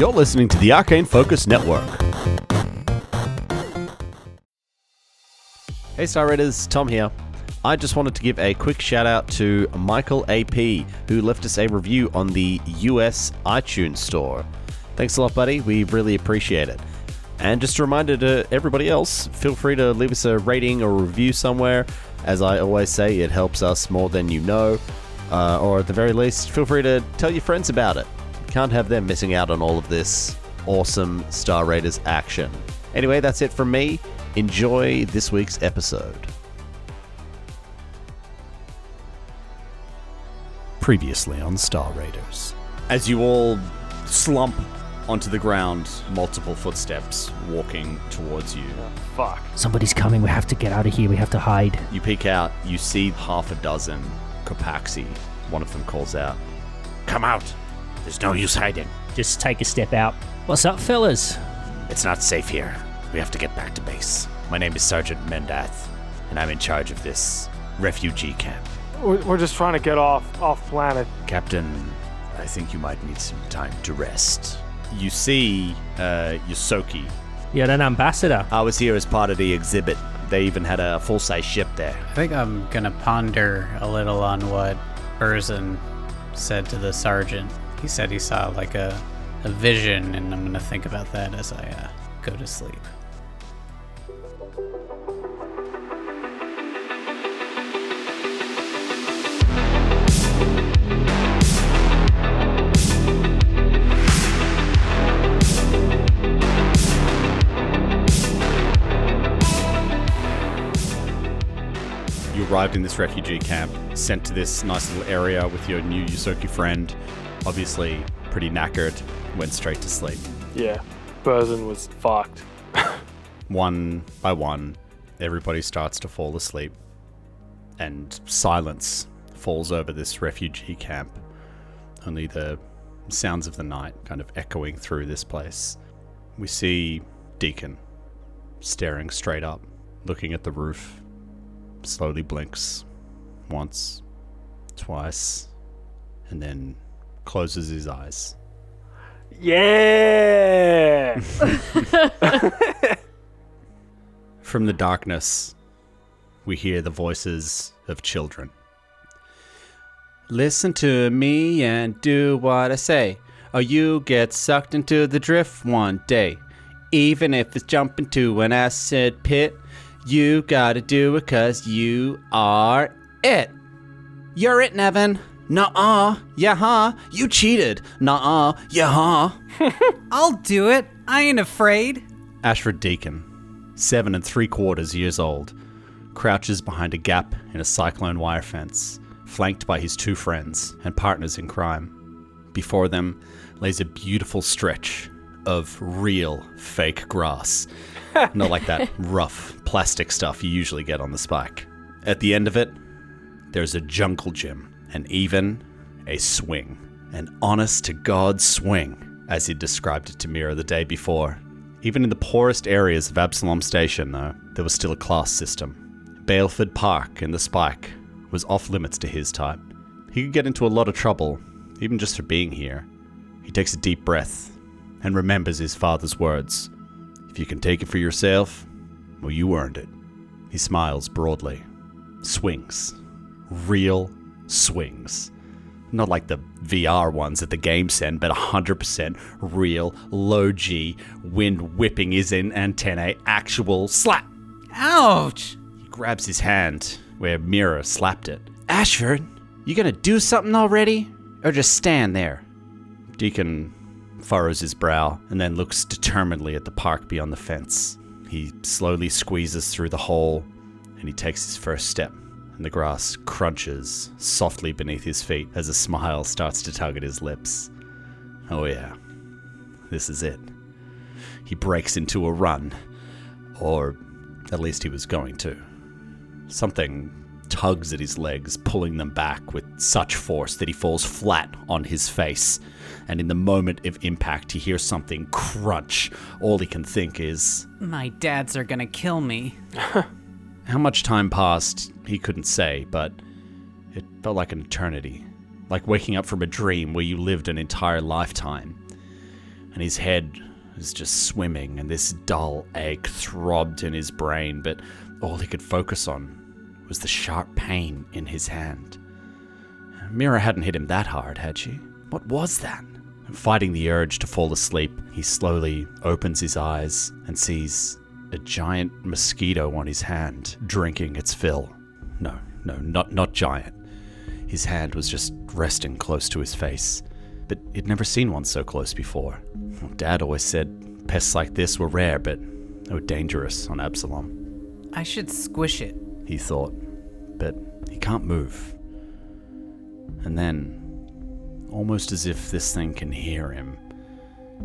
You're listening to the Arcane Focus Network. Hey, Star Raiders, Tom here. I just wanted to give a quick shout out to Michael AP, who left us a review on the US iTunes Store. Thanks a lot, buddy. We really appreciate it. And just a reminder to everybody else feel free to leave us a rating or review somewhere. As I always say, it helps us more than you know. Uh, or at the very least, feel free to tell your friends about it. Can't have them missing out on all of this awesome Star Raiders action. Anyway, that's it from me. Enjoy this week's episode. Previously on Star Raiders. As you all slump onto the ground, multiple footsteps walking towards you. Oh, fuck. Somebody's coming. We have to get out of here. We have to hide. You peek out, you see half a dozen Kopaxi. One of them calls out, Come out! There's no use hiding. Just take a step out. What's up, fellas? It's not safe here. We have to get back to base. My name is Sergeant Mendath, and I'm in charge of this refugee camp. We're, we're just trying to get off off planet. Captain, I think you might need some time to rest. You see uh, Yosoki. You're an ambassador. I was here as part of the exhibit. They even had a full size ship there. I think I'm gonna ponder a little on what Burzin said to the sergeant. He said he saw like a, a vision, and I'm gonna think about that as I uh, go to sleep. You arrived in this refugee camp, sent to this nice little area with your new Yosoki friend. Obviously, pretty knackered, went straight to sleep. Yeah. Burzin was fucked. One by one, everybody starts to fall asleep, and silence falls over this refugee camp. Only the sounds of the night kind of echoing through this place. We see Deacon staring straight up, looking at the roof, slowly blinks once, twice, and then closes his eyes. Yeah. From the darkness, we hear the voices of children. Listen to me and do what I say, or you get sucked into the drift one day. Even if it's jumping to an acid pit, you gotta do it cause you are it. You're it, Nevin. Nuh-uh. Yeah, huh. You cheated. Nuh-uh. Yeah, huh. I'll do it. I ain't afraid. Ashford Deacon, seven and three quarters years old, crouches behind a gap in a cyclone wire fence, flanked by his two friends and partners in crime. Before them lays a beautiful stretch of real fake grass, not like that rough plastic stuff you usually get on the spike. At the end of it, there's a jungle gym and even a swing. An honest to God swing, as he'd described it to Mira the day before. Even in the poorest areas of Absalom Station, though, there was still a class system. Baleford Park in the Spike was off limits to his type. He could get into a lot of trouble, even just for being here. He takes a deep breath and remembers his father's words If you can take it for yourself, well, you earned it. He smiles broadly. Swings. Real swings. Not like the VR ones at the game send, but 100% real, low G, wind whipping his in antennae, actual slap. Ouch! He grabs his hand where Mira slapped it. Ashford, you gonna do something already? Or just stand there? Deacon furrows his brow and then looks determinedly at the park beyond the fence. He slowly squeezes through the hole and he takes his first step. And the grass crunches softly beneath his feet as a smile starts to tug at his lips. Oh, yeah. This is it. He breaks into a run. Or at least he was going to. Something tugs at his legs, pulling them back with such force that he falls flat on his face. And in the moment of impact, he hears something crunch. All he can think is, My dads are gonna kill me. How much time passed, he couldn't say, but it felt like an eternity. Like waking up from a dream where you lived an entire lifetime. and his head was just swimming, and this dull ache throbbed in his brain, but all he could focus on was the sharp pain in his hand. Mira hadn't hit him that hard, had she? What was that? Fighting the urge to fall asleep, he slowly opens his eyes and sees a giant mosquito on his hand, drinking its fill. No, no, not not giant. His hand was just resting close to his face, but he'd never seen one so close before. Dad always said pests like this were rare, but they were dangerous on Absalom. I should squish it. He thought, but he can't move. And then, almost as if this thing can hear him,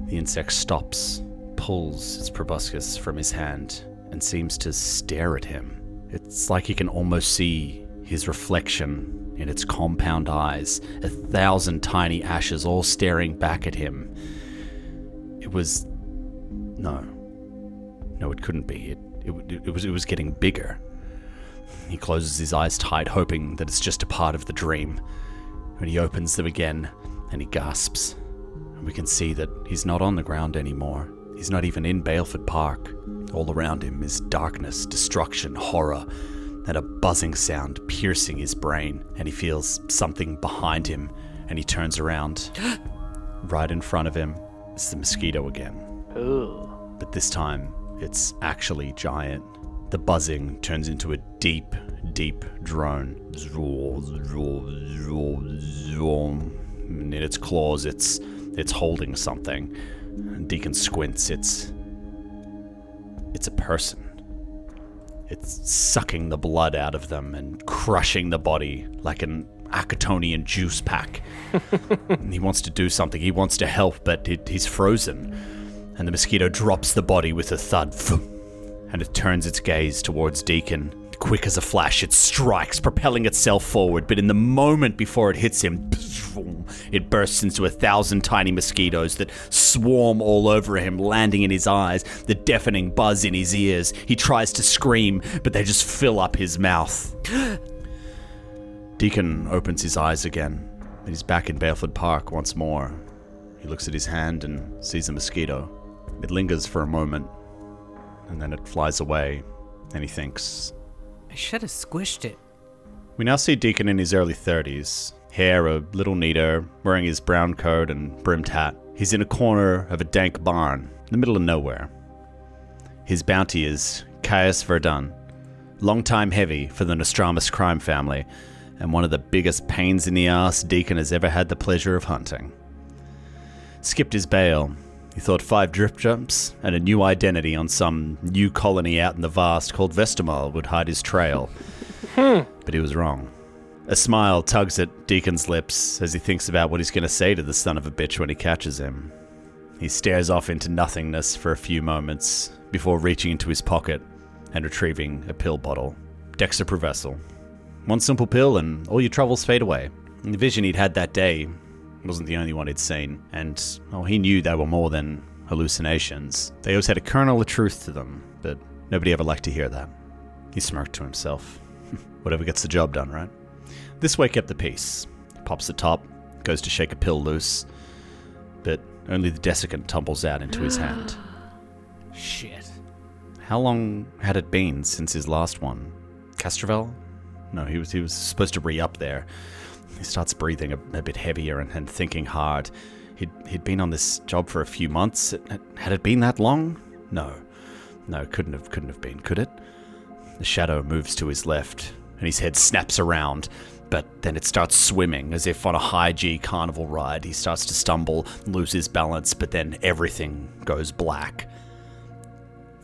the insect stops, pulls its proboscis from his hand, and seems to stare at him. It's like he can almost see his reflection in its compound eyes, a thousand tiny ashes all staring back at him. It was. No. No, it couldn't be. It, it, it, was, it was getting bigger. He closes his eyes tight, hoping that it's just a part of the dream. When he opens them again, and he gasps. And we can see that he's not on the ground anymore. He's not even in Baleford Park. All around him is darkness, destruction, horror, and a buzzing sound piercing his brain. And he feels something behind him, and he turns around. right in front of him is the mosquito again. Ugh. But this time, it's actually giant. The buzzing turns into a deep, deep drone. And in its claws, it's it's holding something. Deacon squints. It's it's a person. It's sucking the blood out of them and crushing the body like an Akitonian juice pack. he wants to do something. He wants to help, but it, he's frozen. And the mosquito drops the body with a thud. And it turns its gaze towards Deacon. Quick as a flash, it strikes, propelling itself forward, but in the moment before it hits him, it bursts into a thousand tiny mosquitoes that swarm all over him, landing in his eyes, the deafening buzz in his ears. He tries to scream, but they just fill up his mouth. Deacon opens his eyes again, and he's back in Baleford Park once more. He looks at his hand and sees a mosquito. It lingers for a moment, and then it flies away, and he thinks, I should have squished it. we now see Deacon in his early 30s, hair a little neater, wearing his brown coat and brimmed hat. He's in a corner of a dank barn, in the middle of nowhere. His bounty is Caius Verdun, longtime heavy for the Nostramus crime family, and one of the biggest pains in the ass Deacon has ever had the pleasure of hunting. Skipped his bail. He thought five drift jumps and a new identity on some new colony out in the vast called Vestamal would hide his trail. Hmm. but he was wrong. A smile tugs at Deacon's lips as he thinks about what he's going to say to the son of a bitch when he catches him. He stares off into nothingness for a few moments before reaching into his pocket and retrieving a pill bottle. Dexter One simple pill and all your troubles fade away. The vision he'd had that day wasn't the only one he'd seen, and well, he knew they were more than hallucinations. They always had a kernel of truth to them, but nobody ever liked to hear that. He smirked to himself. Whatever gets the job done, right? This way kept the peace. Pops the top, goes to shake a pill loose, but only the desiccant tumbles out into his hand. Shit. How long had it been since his last one? Castrovel? No, he was he was supposed to re up there. He starts breathing a, a bit heavier and, and thinking hard. He'd he'd been on this job for a few months. Had it been that long? No, no, couldn't have couldn't have been. Could it? The shadow moves to his left, and his head snaps around. But then it starts swimming as if on a high G carnival ride. He starts to stumble, lose his balance, but then everything goes black.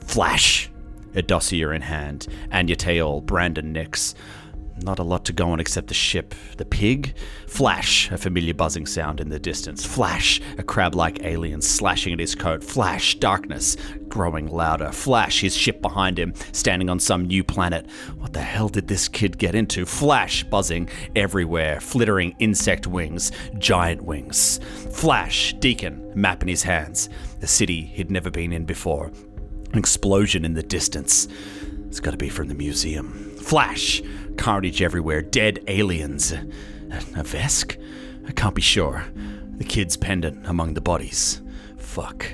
Flash! A dossier in hand, and Anya Tail, Brandon Nix. Not a lot to go on except the ship. The pig? Flash! A familiar buzzing sound in the distance. Flash! A crab like alien slashing at his coat. Flash! Darkness growing louder. Flash! His ship behind him, standing on some new planet. What the hell did this kid get into? Flash! Buzzing everywhere. Flittering insect wings. Giant wings. Flash! Deacon, map in his hands. A city he'd never been in before. An explosion in the distance. It's gotta be from the museum. Flash! Carnage everywhere. Dead aliens. A, Vesk? I can't be sure. The kid's pendant among the bodies. Fuck.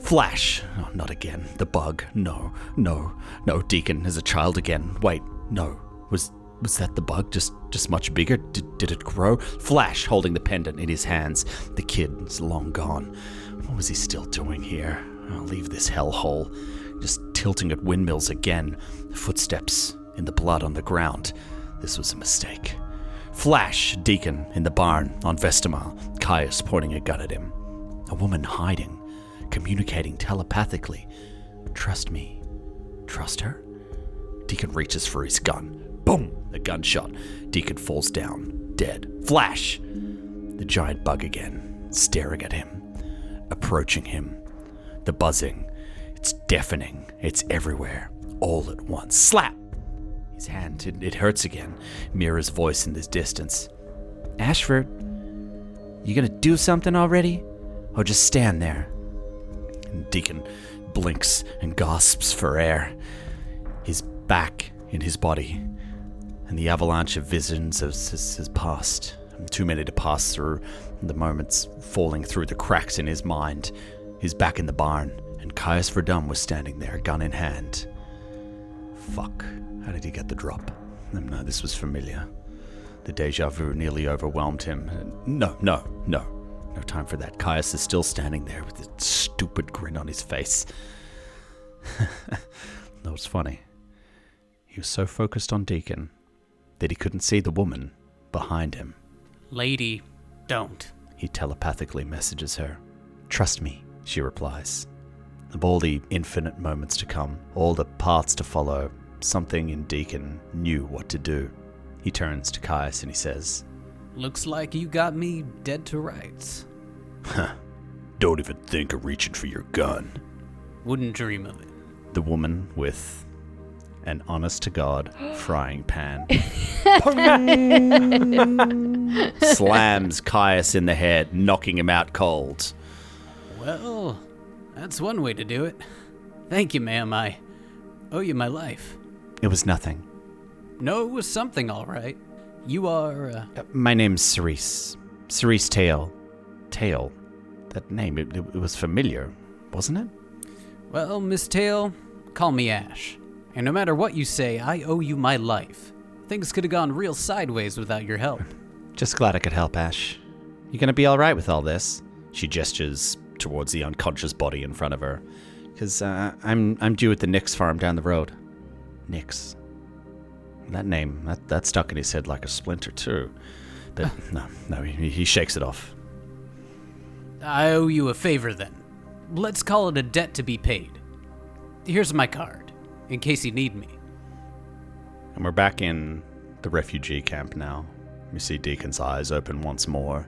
Flash! Oh, not again. The bug. No, no, no. Deacon as a child again. Wait, no. Was was that the bug? Just just much bigger? Did, did it grow? Flash holding the pendant in his hands. The kid's long gone. What was he still doing here? I'll leave this hellhole. Just tilting at windmills again. Footsteps in the blood on the ground. This was a mistake. Flash, Deacon, in the barn, on Vestamal, Caius pointing a gun at him. A woman hiding, communicating telepathically. Trust me. Trust her? Deacon reaches for his gun. Boom! A gunshot. Deacon falls down, dead. Flash! The giant bug again, staring at him, approaching him. The buzzing. It's deafening. It's everywhere, all at once. Slap! His hand, it, it hurts again. Mira's voice in the distance. Ashford, you gonna do something already? Or just stand there? And Deacon blinks and gasps for air. his back in his body, and the avalanche of visions has, has, has passed. Too many to pass through, the moments falling through the cracks in his mind. He's back in the barn, and Caius Verdun was standing there, gun in hand. Fuck. How did he get the drop? Um, no, this was familiar. The deja vu nearly overwhelmed him. Uh, no, no, no. No time for that. Caius is still standing there with a stupid grin on his face. that was funny. He was so focused on Deacon that he couldn't see the woman behind him. Lady, don't. He telepathically messages her. Trust me, she replies. Of all the infinite moments to come, all the paths to follow, something in Deacon knew what to do. He turns to Caius and he says, Looks like you got me dead to rights. Don't even think of reaching for your gun. Wouldn't dream of it. The woman with an honest to God frying pan slams Caius in the head, knocking him out cold. Well, that's one way to do it. Thank you, ma'am. I owe you my life. It was nothing. No, it was something, all right. You are. Uh, Uh, My name's Cerise. Cerise Tail. Tail. That name, it, it was familiar, wasn't it? well, Miss Tail, call me Ash. And no matter what you say, I owe you my life. Things could have gone real sideways without your help. Just glad I could help, Ash. You gonna be alright with all this? She gestures towards the unconscious body in front of her. Because uh, I'm, I'm due at the Nix farm down the road. Nix. That name, that, that stuck in his head like a splinter, too. But no, no, he, he shakes it off. I owe you a favor then. Let's call it a debt to be paid. Here's my card, in case you need me. And we're back in the refugee camp now. We see Deacon's eyes open once more.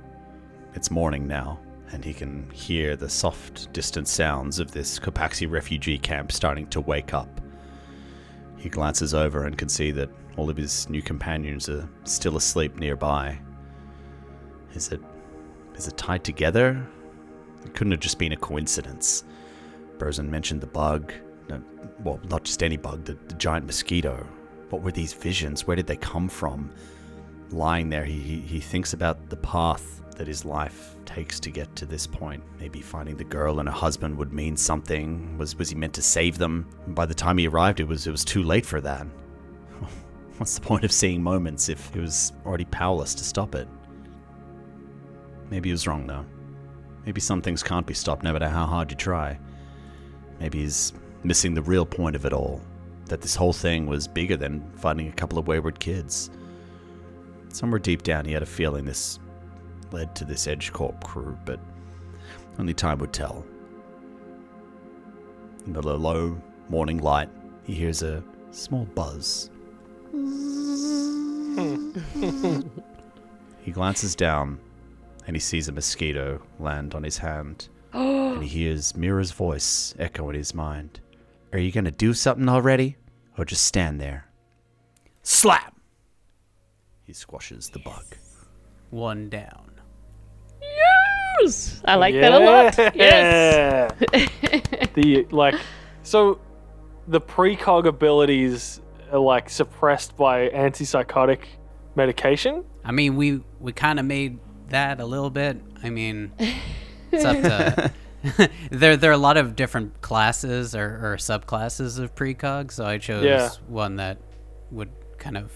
It's morning now, and he can hear the soft, distant sounds of this Kopaxi refugee camp starting to wake up. He glances over and can see that all of his new companions are still asleep nearby. Is it. is it tied together? It couldn't have just been a coincidence. Burzin mentioned the bug. No, well, not just any bug, the, the giant mosquito. What were these visions? Where did they come from? Lying there, he, he, he thinks about the path that his life takes to get to this point. Maybe finding the girl and her husband would mean something. Was was he meant to save them? By the time he arrived, it was it was too late for that. What's the point of seeing moments if he was already powerless to stop it? Maybe he was wrong though. Maybe some things can't be stopped no matter how hard you try. Maybe he's missing the real point of it all. That this whole thing was bigger than finding a couple of wayward kids. Somewhere deep down, he had a feeling this led to this Edge Corp crew, but only time would tell. In the low morning light, he hears a small buzz. he glances down and he sees a mosquito land on his hand. and he hears Mira's voice echo in his mind. Are you gonna do something already? Or just stand there? Slap! He squashes the bug. One down. Yes! I like that a lot. Yes. The like, so the precog abilities are like suppressed by antipsychotic medication. I mean, we we kind of made that a little bit. I mean, it's up to there there are a lot of different classes or, or subclasses of precog, so I chose Yeah. one that would kind of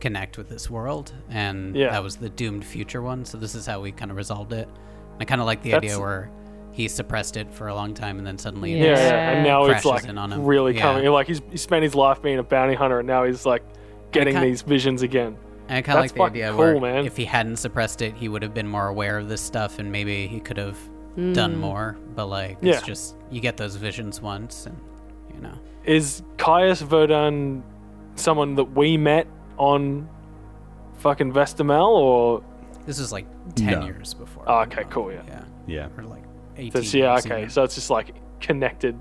connect with this world, and Yeah. that was the doomed future one. So this is how we kind of resolved it. I kind of like the That's- idea where he suppressed it for a long time, and then suddenly Yeah, yeah. and now it's like in on him. really Yeah. coming. Like he's he spent his life being a bounty hunter, and now he's like getting kinda- these visions again. And I kind of like the idea cool, where man. if he hadn't suppressed it, he would have been more aware of this stuff, and maybe he could have done mm. more. But like, Yeah. it's just you get those visions once, and you know. Is Caius Verdun someone that we met on fucking Vestamel, or This was like ten No. years before. Oh, okay, cool, yeah. Yeah, Yeah. or like eighteen. That's, yeah, okay. even. So it's just like connected.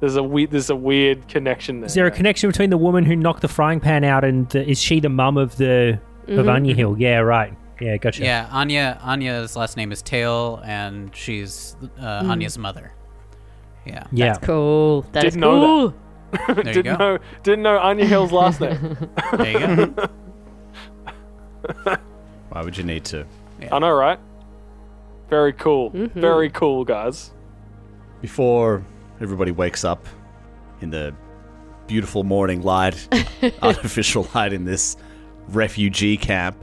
There's a weird, there's a weird connection there. Is there a connection between the woman who knocked the frying pan out and the, is she the mum of the of Anya Hill? Yeah, right. Yeah, gotcha. Yeah, Anya. Anya's last name is Tail, and she's uh, Hmm. Anya's mother. Yeah. Yeah. That's Cool. That is Didn't know cool. There you didn't go. know, didn't know Anya Hill's last name. There you go. Why would you need to? I know, right? Very cool. Mm-hmm. Very cool, guys. Before everybody wakes up in the beautiful morning light, artificial light in this refugee camp,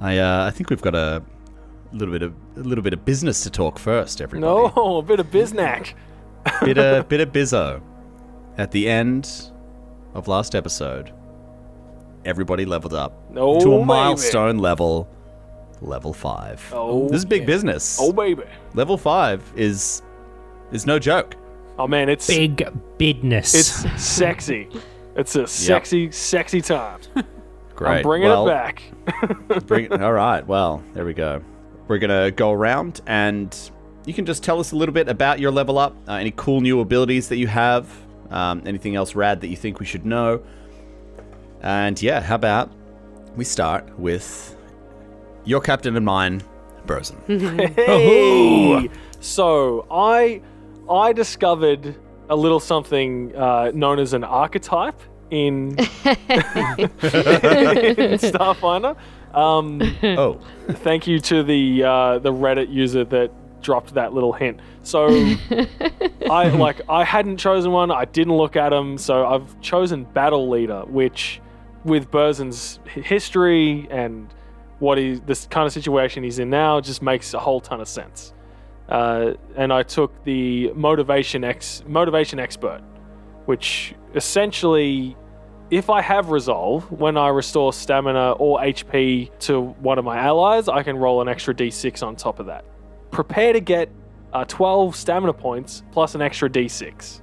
I uh, I think we've got a little bit of a little bit of business to talk first. Everybody, No, a bit of biznack. bit of bit of bizzo. At the end of last episode, everybody leveled up No, to a baby. milestone level, level five. Oh, this is big business. oh baby. Level five is is no joke. Oh man, it's Big bidness. it's sexy. It's a sexy, sexy time. Great. I'm bringing Well, it back. Bring, all right. Well, there we go. We're gonna go around, and you can just tell us a little bit about your level up, uh, any cool new abilities that you have, um, anything else rad that you think we should know, and yeah, how about we start with your captain and mine, Burzen. Hey! So I I discovered a little something uh, known as an archetype in, in Starfinder. Um, oh, thank you to the uh, the Reddit user that dropped that little hint. So I like I hadn't chosen one. I didn't look at them. So I've chosen Battle Leader, which with Burzen's history and what he this kind of situation he's in now just makes a whole ton of sense. Uh, and I took the motivation ex motivation expert, which essentially if I have resolve, when I restore stamina or HP to one of my allies, I can roll an extra d6 on top of that. Prepare to get uh, 12 stamina points plus an extra d6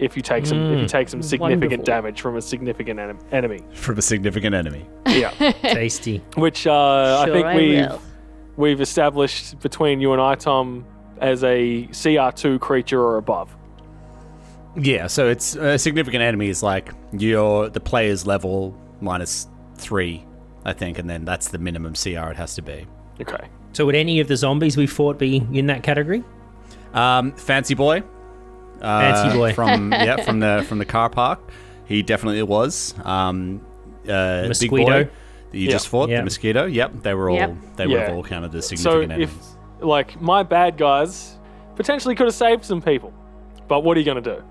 if you take some if you Mm. take some significant Wonderful. damage from a significant enem- enemy. from a significant enemy. Yeah, tasty. which uh, I think I we've will. we've established between you and I, Tom, as a CR2 creature or above. Yeah, so it's a significant enemy is like your the player's level minus three, I think, and then that's the minimum CR it has to be. Okay. So would any of the zombies we fought be in that category? Um, Fancy Boy. Uh, Fancy Boy. from yeah from the from the car park. He definitely was. Um, uh, Big Mosquito. Boy that you Yeah. just fought. Yeah. The mosquito. Yep, they were all Yep. they would Yeah. have all counted as So significant if enemies. like my bad guys potentially could have saved some people, but what are you gonna do?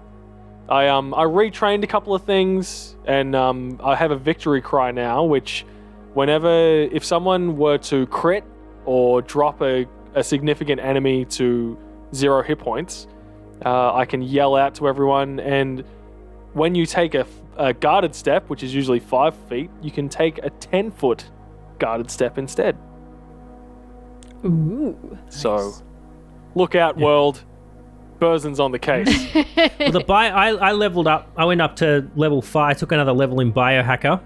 I um I retrained a couple of things, and um I have a victory cry now, which whenever if someone were to crit or drop a, a significant enemy to zero hit points, uh, I can yell out to everyone, and when you take a, a guarded step, which is usually five feet, you can take a ten foot guarded step instead. Ooh. So, look out, world. Burzen's on the case. Well, the bio, I, I leveled up. I went up to level five. Took another level in biohacker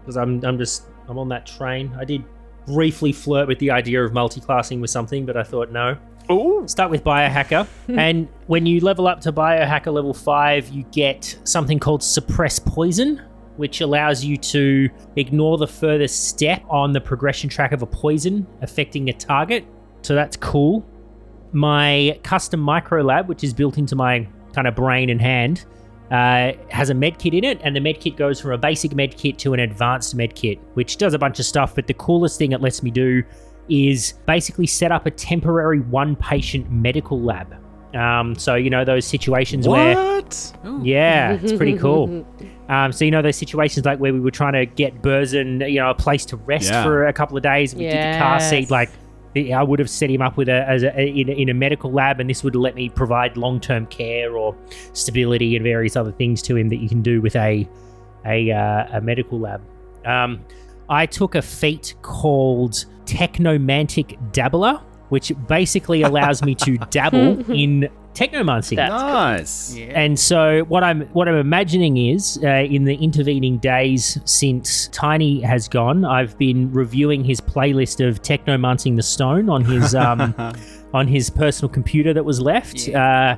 because I'm I'm just I'm on that train. I did briefly flirt with the idea of multi-classing with something, but I thought no. Ooh. Start with biohacker, and when you level up to biohacker level five, you get something called suppress poison, which allows you to ignore the furthest step on the progression track of a poison affecting a target. So that's cool. My custom micro lab, which is built into my kind of brain and hand, uh, has a med kit in it, and the med kit goes from a basic med kit to an advanced med kit, which does a bunch of stuff. But the coolest thing it lets me do is basically set up a temporary one patient medical lab. Um, so you know those situations where What? yeah, it's pretty cool. Um, so you know those situations like where we were trying to get Burzin, you know, a place to rest Yeah. for a couple of days. We did the car seat. Like the- I would have set him up with a, as a in, a in a medical lab, and this would let me provide long term care or stability and various other things to him that you can do with a a, uh, a medical lab. Um, I took a feat called Technomantic Dabbler, which basically allows me to dabble in technomancy. That's Nice. And so what I'm what I'm imagining is uh, in the intervening days since Tiny has gone, I've been reviewing his playlist of Technomancing the Stone on his um, on his personal computer that was left. Uh,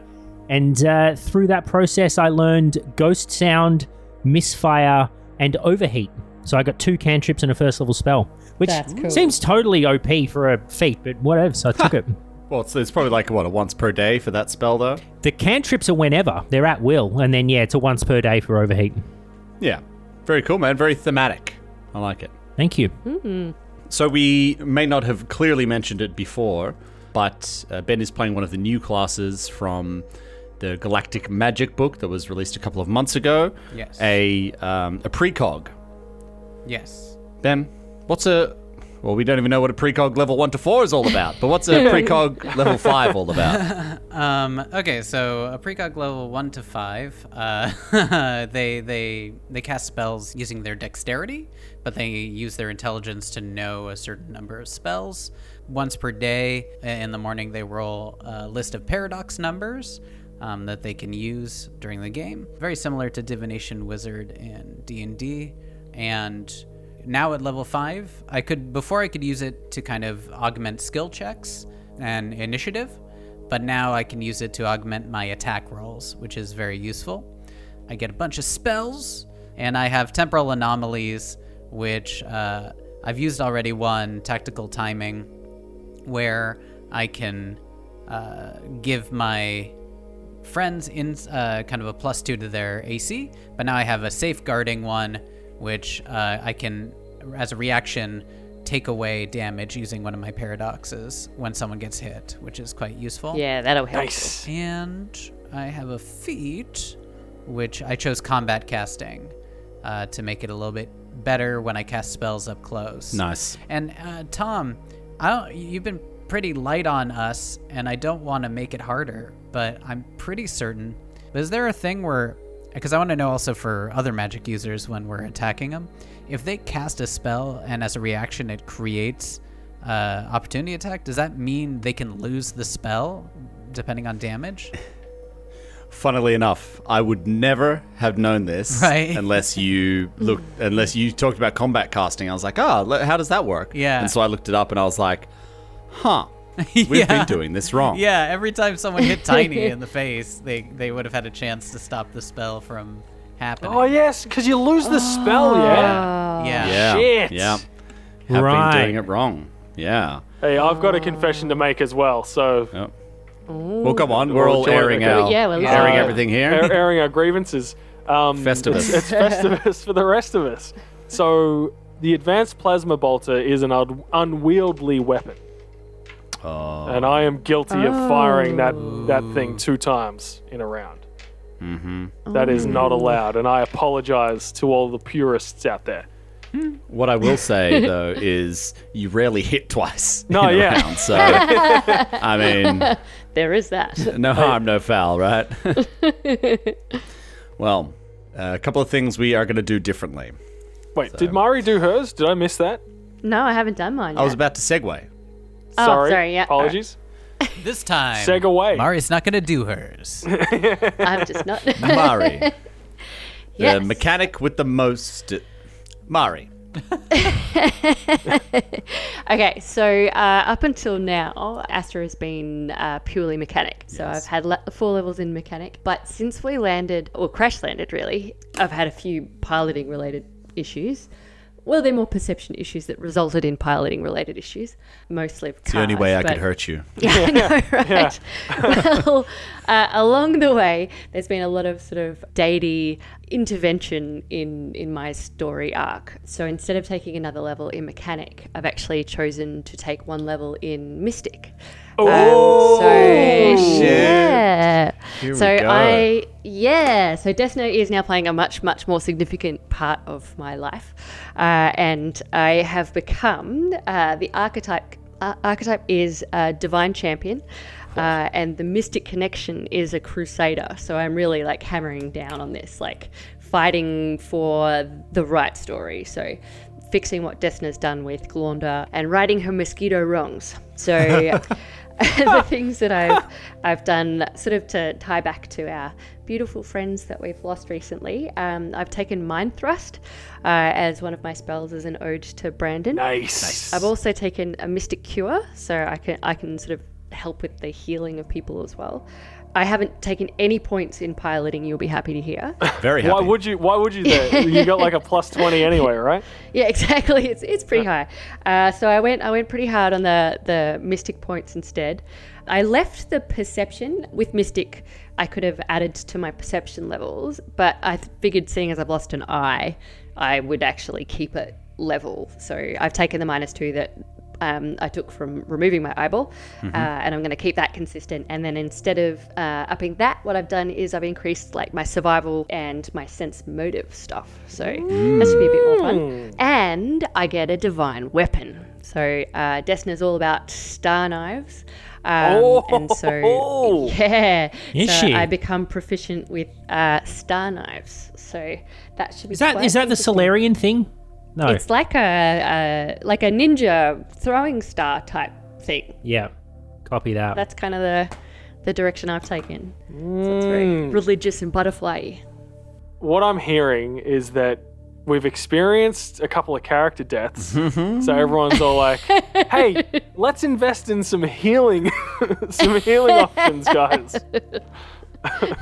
and uh, through that process, I learned Ghost Sound, Misfire, and Overheat. So I got two cantrips and a first level spell, which cool. seems totally OP for a feat, but whatever. So I took it. Well, it's, it's probably like what a once per day for that spell, though. The cantrips are whenever they're at will, and then yeah, it's a once per day for overheat. Yeah, very cool, man. Very thematic. I like it. Thank you. So we may not have clearly mentioned it before, but uh, Ben is playing one of the new classes from the Galactic Magic book that was released a couple of months ago. Yes. A um, a precog. Yes. Ben, what's a well, we don't even know what a precog level one to four is all about. But what's a precog level five all about? Um, okay, so a precog level one to five, uh, they they they cast spells using their dexterity, but they use their intelligence to know a certain number of spells. Once per day, in the morning, they roll a list of paradox numbers um, that they can use during the game. Very similar to divination wizard and D and D, and now at level 5 i could before i could use it to kind of augment skill checks and initiative but now i can use it to augment my attack rolls which is very useful. I get a bunch of spells and i have temporal anomalies which uh, i've used already one tactical timing where i can uh, give my friends in uh, kind of a plus two to their AC, but now I have a safeguarding one, which uh, I can, as a reaction, take away damage using one of my paradoxes when someone gets hit, which is quite useful. Yeah, that'll help. Nice. And I have a feat, which I chose combat casting uh, to make it a little bit better when I cast spells up close. Nice. And uh, Tom, I don't, you've been pretty light on us, and I don't want to make it harder, but I'm pretty certain. But is there a thing where, because I want to know also for other magic users when we're attacking them, if they cast a spell and as a reaction it creates uh, opportunity attack, does that mean they can lose the spell depending on damage? Funnily enough, I would never have known this Right. unless you looked, unless you talked about combat casting. I was like, oh, how does that work? Yeah. And so I looked it up, and I was like, huh, we've Yeah. been doing this wrong. Yeah, every time someone hit Tiny in the face, they they would have had a chance to stop the spell from happening. Oh yes, because you lose the spell. Yeah. yeah. Yeah. Shit. Yeah. Have Right. been doing it wrong. Yeah. Hey, I've got a confession to make as well. So Yep. Well, come on. We're all Join- airing okay. our, Yeah, well, airing everything here. air- airing our grievances. Um, Festivus. It's, it's Festivus for the rest of us. So the advanced plasma bolter is an un- unwieldy weapon, oh. and I am guilty of firing that that thing two times in a round. Mm-hmm. That is not allowed, and I apologize to all the purists out there. What I will say though is you rarely hit twice No, in a yeah. round. So I mean, There is that. no harm, no foul, right? well, uh, a couple of things we are going to do differently. Wait, did Mari do hers? Did I miss that? No, I haven't done mine. I was about to segue. Oh, sorry. sorry, yeah. Apologies. This time, Seg away. Mari's not gonna do hers. I'm just not. Mari, the Yes. mechanic with the most. Mari, Okay, so uh, up until now, Astra has been uh, purely mechanic. So I've had le- four levels in mechanic, but since we landed, or crash landed really, I've had a few piloting related issues. Well, they're more perception issues that resulted in piloting related issues, mostly of it's the only way I could hurt you. Yeah, I know, right? well, uh, along the way, there's been a lot of sort of deity intervention in in my story arc. So instead of taking another level in mechanic, I've actually chosen to take one level in mystic. Um, Oh, so shit. yeah, Here so. I yeah, so Desna is now playing a much much more significant part of my life, uh, and I have become uh, the archetype. Uh, archetype is a divine champion, uh, and the mystic connection is a crusader. So I'm really like hammering down on this, like fighting for the right story. So fixing what Desna's done with Glornda and righting her mosquito wrongs. So the things that I've I've done sort of to tie back to our beautiful friends that we've lost recently. Um, I've taken Mind Thrust uh, as one of my spells as an ode to Brandon. Nice. I've also taken a Mystic Cure, so I can I can sort of help with the healing of people as well. I haven't taken any points in piloting. You'll be happy to hear. Very happy. Why would you? Why would you? There, you got like a plus twenty anyway, right? yeah, exactly. It's it's pretty high. Uh, so I went I went pretty hard on the the mystic points instead. I left the perception with mystic. I could have added to my perception levels, but I figured seeing as I've lost an eye, I would actually keep it level. So I've taken the minus two that. Um, I took from removing my eyeball, uh, and I'm going to keep that consistent. And then instead of uh, upping that, what I've done is I've increased like my survival and my sense motive stuff. So that should be a bit more fun. And I get a divine weapon. So uh, Desna's all about star knives. Um, and so Oh. yeah, Is so she? I become proficient with uh, star knives. So that should be Is that quite is that the interesting. Solarian thing? No. It's like a, a like a ninja throwing star type thing. yeah. Copy that. That's kind of the the direction I've taken. So it's very mm. religious and butterfly. What I'm hearing is that we've experienced a couple of character deaths, mm-hmm. so everyone's all like, "Hey, let's invest in some healing, some healing options, guys."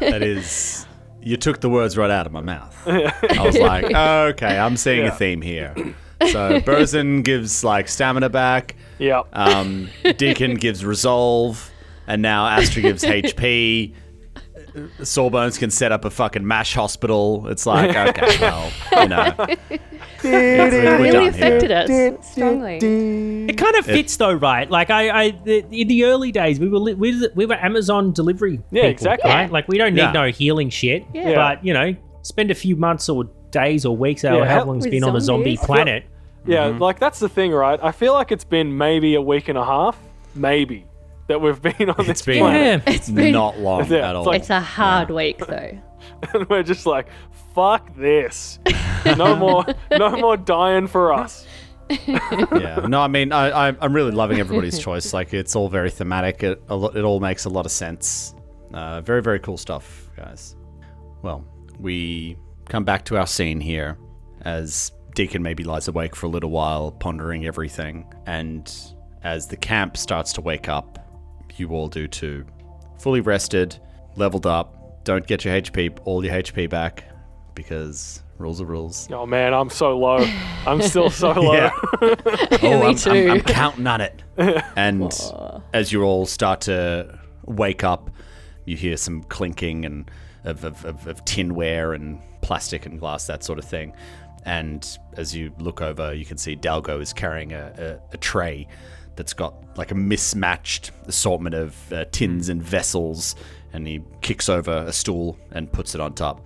That is. You took the words right out of my mouth. I was like, okay, I'm seeing Yeah. a theme here. So Burzin gives like stamina back. Yep. Um, Deacon gives resolve, and now Astra gives HP. Sawbones can set up a fucking mash hospital. It's like, okay, well, you know, It really affected us strongly. It kind of fits though, right? Like I, I the, in the early days, we were li- we, were- we were Amazon delivery. Yeah, people, exactly. Right? Like we don't need Yeah. no healing shit. Yeah. But you know, spend a few months or days or weeks, or Yeah, how how- long it's With been on a zombie zombies. planet. Yeah, mm-hmm. like that's the thing, right? I feel like it's been maybe a week and a half, maybe, that we've been on it's this been planet. It's been- not long Yeah, at it's all. like- It's a hard week though. and we're just like, fuck this. No more, no more dying for us. yeah. No, I mean, I, I, I'm really loving everybody's choice. Like, it's all very thematic. It, a lo- it all makes a lot of sense. Uh, very, very cool stuff, guys. Well, we come back to our scene here as Deacon maybe lies awake for a little while, pondering everything. And as the camp starts to wake up, you all do too. Fully rested, leveled up. Don't get your HP, all your HP back, because rules are rules. Oh man, I'm so low. I'm still so low. Yeah. oh, I'm, I'm- too. I'm counting on it. And as you all start to wake up, you hear some clinking and of, of, of, of tinware and plastic and glass, that sort of thing. And as you look over, you can see Dalgo is carrying a, a, a tray that's got like a mismatched assortment of uh, tins and vessels. And he kicks over a stool and puts it on top.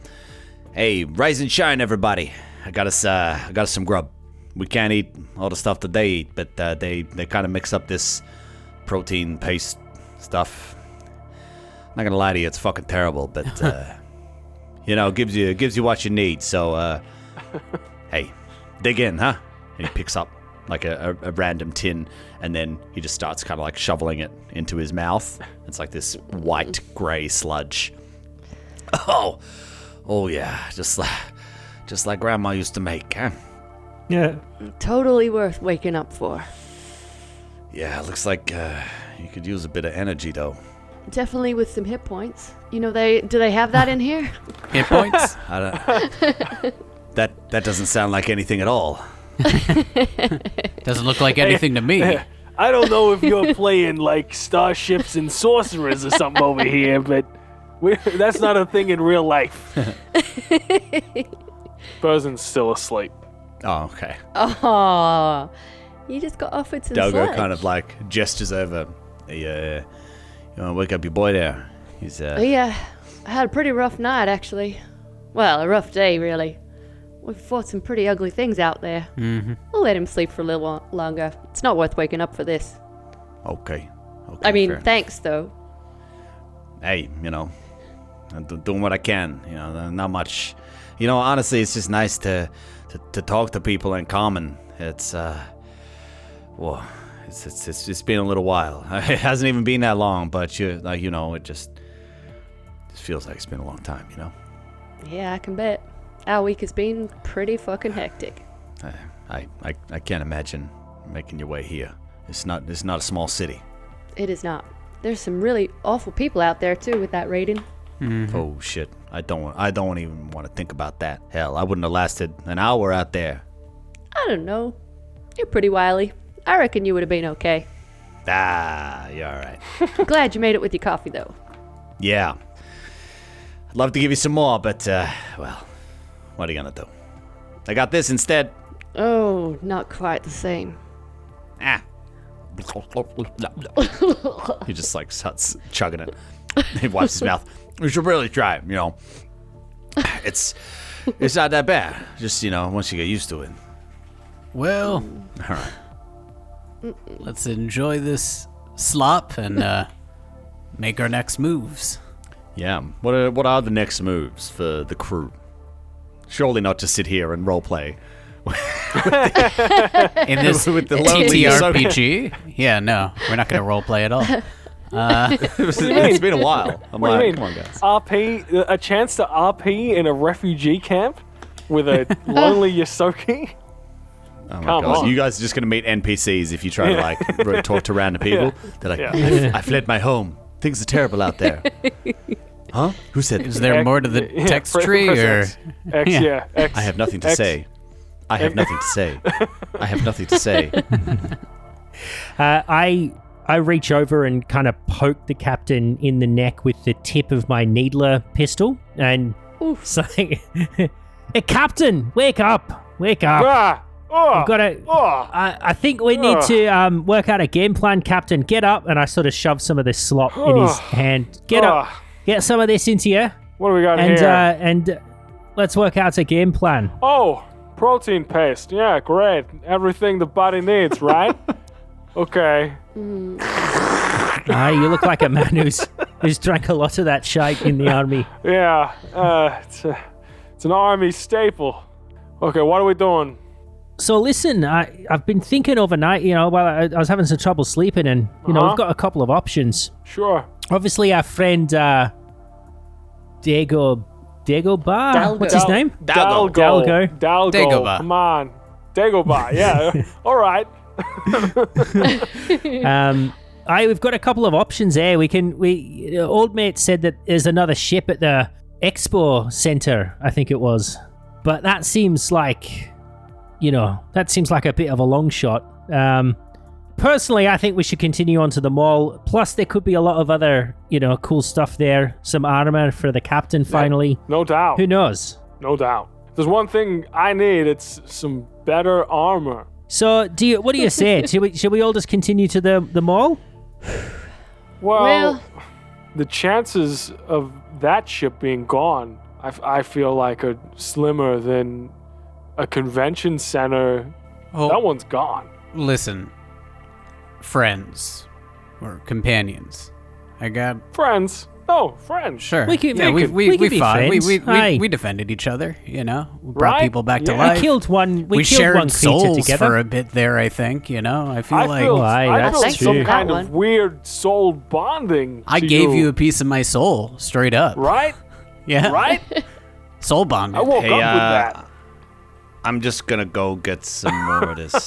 Hey, rise and shine, everybody! I got us, uh, I got us some grub. We can't eat all the stuff that they eat, but uh, they they kind of mix up this protein paste stuff. Not gonna lie to you, it's fucking terrible, but uh, you know, gives you gives you what you need. So, uh, hey, dig in, huh? And he picks up like a, a, a random tin, and then he just starts kind of like shoveling it into his mouth. It's like this white gray sludge. Oh, oh yeah, just like just like Grandma used to make, huh? Yeah. Totally worth waking up for. Yeah, looks like uh, you could use a bit of energy though. Definitely with some hit points. You know they do they have that in here? Hit points. I don't, that that doesn't sound like anything at all. Doesn't look like anything to me. I don't know if you're playing like starships and sorcerers or something over here, but we that's not a thing in real life. Burzen's still asleep. Oh, okay. Oh, you just got offered some Dalgo sludge. kind of like gestures over. Yeah, you want to wake up your boy there? He's Oh uh, yeah, I had a pretty rough night, actually. Well, a rough day, really. We've fought some pretty ugly things out there. Mm-hmm. We'll let him sleep for a little longer. It's not worth waking up for this. Okay. okay I mean, fair enough. thanks, though. hey, you know, I'm doing what I can. You know, not much. You know, honestly, it's just nice to to, to talk to people in common. It's uh, well, it's it's it's, it's been a little while. It hasn't even been that long, but you like you know, it just just feels like it's been a long time. You know, Yeah, I can bet. Our week has been pretty fucking hectic. I I I, I can't imagine making your way here. It's not it's not a small city. It is not. There's some really awful people out there, too, with that rating. Oh shit! I don't I don't even want to think about that. Hell, I wouldn't have lasted an hour out there. I don't know. You're pretty wily. I reckon you would have been okay. Ah, you're all right. Glad you made it with your coffee, though. Yeah. I'd love to give you some more, but, uh, well, what are you gonna do? I got this instead. Oh, not quite the same. Ah. he just like starts chugging it. He wipes his mouth. You should really try it, you know. It's it's not that bad. Just, you know, once you get used to it. Well, All right. let's enjoy this slop and uh, make our next moves. Yeah. What are what are the next moves for the crew? Surely not to sit here and roleplay. In this With the lonely TTRPG, yeah, no, we're not going to roleplay at all. it's been a while. I'm What do you mean? come on, guys. RP, a chance to RP in a refugee camp with a lonely Ysoki? Oh my Come god, on. you guys are just gonna meet NPCs if you try to like r- talk to random people. They're like, Yeah. I, f- I fled my home. Things are terrible out there. huh? Who said? Is there more to the Yeah, text press- tree, press or X. X, Yeah. yeah. X. I have nothing to X. say. I have nothing to say. I have nothing to say. Uh, I I reach over and kind of poke the captain in the neck with the tip of my needler pistol and Oof. say, "Hey, Captain, wake up! Wake up! Ah! Oh! We've got to." oh! I, I think we need Ugh. to um, work out a game plan, Captain. Get up, and I sort of shove some of this slop in his hand. Get up, Ah, get some of this into you, What do we got and here? uh, and uh, let's work out a game plan. oh, protein paste. Yeah, great. Everything the body needs, right? okay. Ah, you look like a man who's who's drank a lot of that shite in the army. Yeah. Uh, it's, a, it's an army staple. Okay, what are we doing? So listen, I I've been thinking overnight. You know, while I, I was having some trouble sleeping, and you know, Uh-huh. we've got a couple of options. Sure. Obviously, our friend uh, Diego Diego Bar. Dalgo. What's his Dal- name? Dalgo. Dalgo. Dalgo. Dagobah. Come on. Dagobah. Yeah. All right. Um, I we've got a couple of options there. We can we old mate said that there's another ship at the expo center. I think it was, but that seems like, you know, that seems like a bit of a long shot. Um, personally, I think we should continue on to the mall. Plus, there could be a lot of other, you know, cool stuff there. Some armor for the captain. Finally, No doubt. who knows? No doubt. There's one thing I need. It's some better armor. So, do you? What do you say? should we? Should we all just continue to the the mall? Well, Well- the chances of that ship being gone, I, f- I feel like are slimmer than a convention center. Oh, That one's gone. listen, friends or companions. I got Friends. No, friends. sure. We could- yeah, we we we, we we fought. We we, we, we defended each other. You know, we brought Right? people back to Yeah. life. We killed one. We, we killed shared one souls together. for a bit there. I think you know. I feel I like feel, Oh, I that's feel Thanks some true. for kind of weird soul bonding. I to gave you a piece of my soul, straight up. right, Yeah, right. Soul bonding. I woke Hey, up with uh, that. I'm just gonna go get some more of this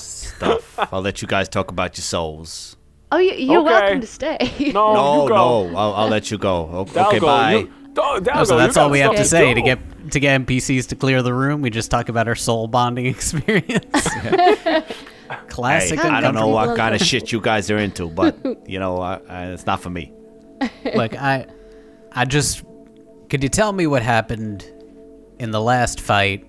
stuff. I'll let you guys talk about your souls. Oh, you, you're Okay. welcome to stay. No, no, you go. no, I'll, I'll let you go. O- Dalgo, Okay, bye. You, Do- Oh, so that's all we have to stuff say to get to get NPCs to clear the room. We just talk about our soul bonding experience. Classic. Hey, I don't know what kind of shit you guys are into, but you know, I, I, it's not for me. Look, I, I just could you tell me what happened in the last fight,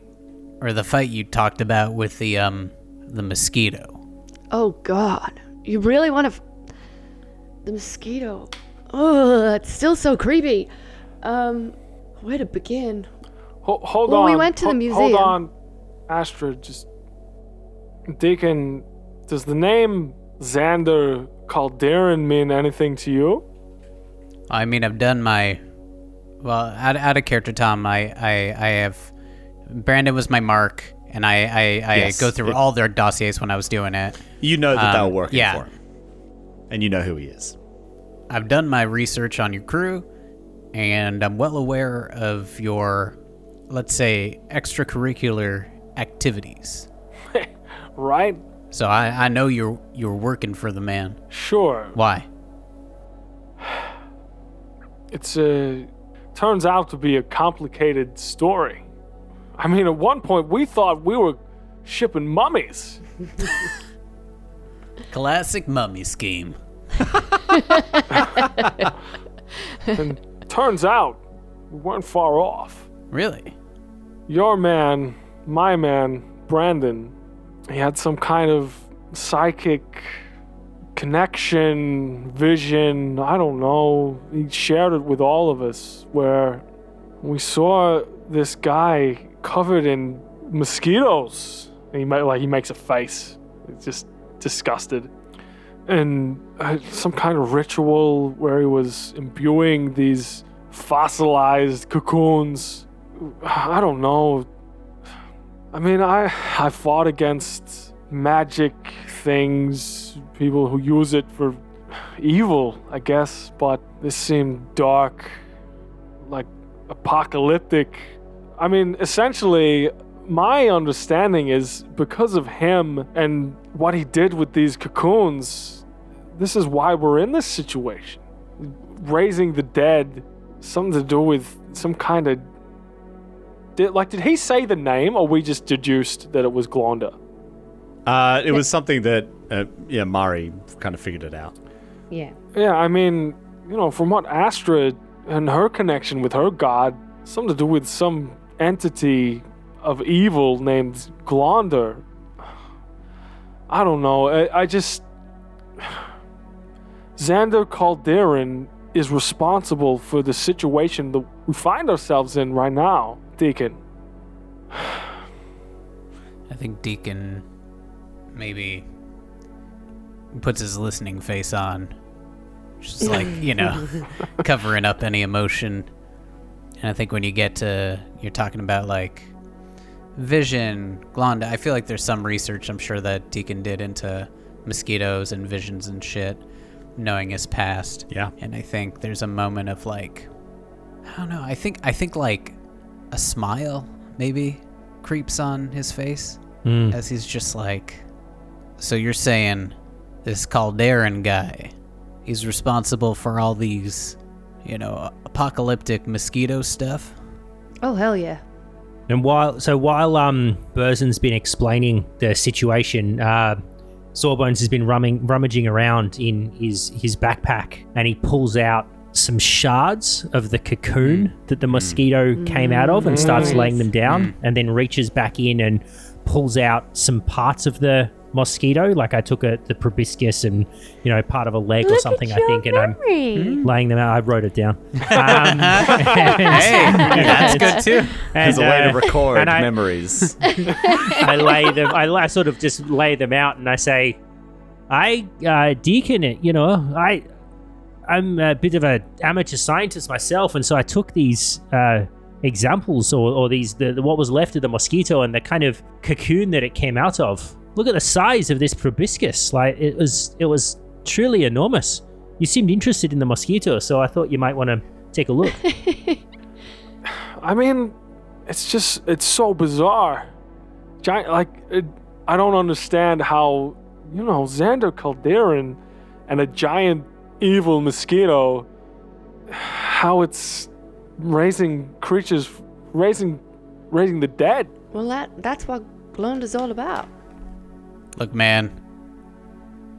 or the fight you talked about with the um the mosquito? Oh God, you really want to? F- the mosquito. Oh, it's still so creepy. Um, where to begin? Ho- hold Well, on. we went to the museum. Hold on, Astrid. Just Deacon, does the name Xander Calderon mean anything to you? I mean, I've done my. Well, out, out of character, Tom. I, I, I have. Brandon was my mark, and I, I, I Yes, go through it- all their dossiers when I was doing it. You know that they Um, were working yeah. for him. And you know who he is. I've done my research on your crew, and I'm well aware of your, let's say, extracurricular activities. Right? So I, I know you're you're working for the man. Sure. Why? It's a turns out to be a complicated story. I mean, at one point we thought we were shipping mummies. Classic mummy scheme. and turns out we weren't far off. Really? Your man, my man, Brandon, he had some kind of psychic connection, vision, I don't know. He shared it with all of us where we saw this guy covered in mosquitoes. And he like he makes a face. Just disgusted. And uh, some kind of ritual where he was imbuing these fossilized cocoons I don't know. I mean, I I fought against magic things, people who use it for evil, I guess, but this seemed dark, like apocalyptic. I mean, essentially, my understanding is because of him and what he did with these cocoons, this is why we're in this situation. Raising the dead, something to do with some kind of did, like, did he say the name, or we just deduced that it was Glonda? Uh, it was something that, uh, yeah, Mari kind of figured it out. Yeah. Yeah, I mean, you know, from what Astra and her connection with her god, something to do with some entity of evil named Glonder. I don't know. I, I just. Xander Calderon is responsible for the situation that we find ourselves in right now, Deacon. I think Deacon maybe puts his listening face on. Just like, you know, covering up any emotion. And I think when you get to, you're talking about like vision, Glonda, I feel like there's some research I'm sure that Deacon did into mosquitoes and visions and shit, knowing his past. Yeah. And I think there's a moment of like, I don't know, I think, I think like a smile maybe creeps on his face Mm. as he's just like, so you're saying this Calderon guy, he's responsible for all these, you know, apocalyptic mosquito stuff? Oh hell yeah. And while so while um Burzen's been explaining the situation, uh, Sawbones has been rumming, rummaging around in his his backpack, and he pulls out some shards of the cocoon that the mosquito came out of, and starts laying them down, and then reaches back in and pulls out some parts of the mosquito. Like I took a the proboscis and you know part of a leg or something. I think, your and I'm laying them out. I wrote it down. Um, Hey, that's good too. As a way to uh, record and I- memories. I lay them. I, I sort of just lay them out, and I say, "I uh, deacon it. You know, I, I'm a bit of an amateur scientist myself, and so I took these uh, examples or, or these the, the- what was left of the mosquito and the kind of cocoon that it came out of. Look at the size of this proboscis. Like it was, it was truly enormous. You seemed interested in the mosquito, so I thought you might want to take a look. I mean, it's just it's so bizarre. Giant, like it, I don't understand how you know Xander Calderon and a giant evil mosquito, how it's raising creatures, raising, raising the dead. Well, that that's what Glonda's all about. Look, man,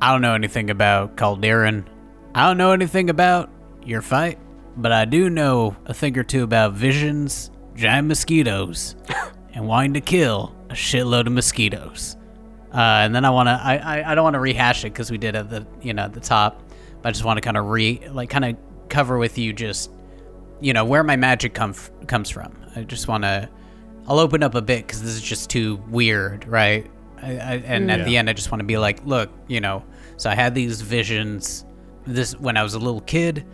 I don't know anything about Calderon. I don't know anything about your fight, but I do know a thing or two about visions, giant mosquitoes, and wanting to kill a shitload of mosquitoes. Uh, and then I want to, I, I, I don't want to rehash it because we did at the, you know, at the top. But I just want to kind of re, like, kind of cover with you just you know, where my magic come f- comes from. I just want to. I'll open up a bit because this is just too weird, right? I, I, and at the end, I just want to be like, look, you know. So I had these visions. This when I was a little kid,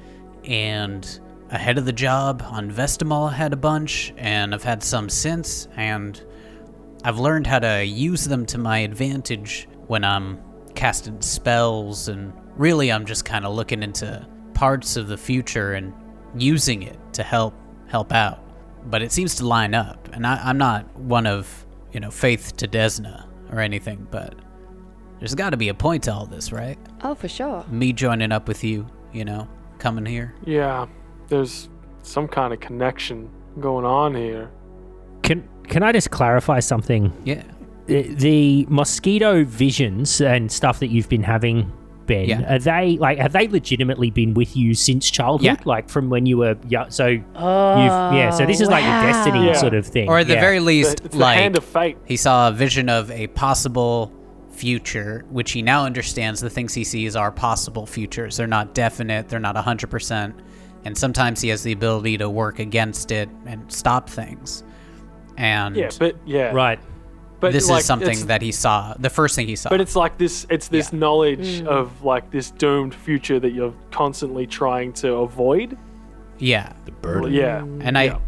and ahead of the job on Vestimal, I had a bunch, and I've had some since, and I've learned how to use them to my advantage when I'm casting spells, and really I'm just kind of looking into parts of the future and using it to help help out. But it seems to line up, and I, I'm not one of you know faith to Desna or anything, but there's got to be a point to all this, right? Oh, for sure. Me joining up with you, you know, coming here. Yeah, there's some kind of connection going on here. Can can I just clarify something? Yeah. The, the mosquito visions and stuff that you've been having, Ben, Yeah. are they like have they legitimately been with you since childhood? Yeah. Like from when you were young? So you've Oh, yeah. So this is like your oh, destiny Yeah. sort of thing, Or at the Yeah. very least, the like hand of fate. He saw a vision of a possible future, which he now understands the things he sees are possible futures. They're not definite, they're not 100%. And sometimes he has the ability to work against it and stop things. And Yeah, but yeah, right. But this like, is something that he saw, the first thing he saw. But it's like this. It's this Yeah. knowledge mm. of like this doomed future that you're constantly trying to avoid. yeah. The burden. Yeah, And I,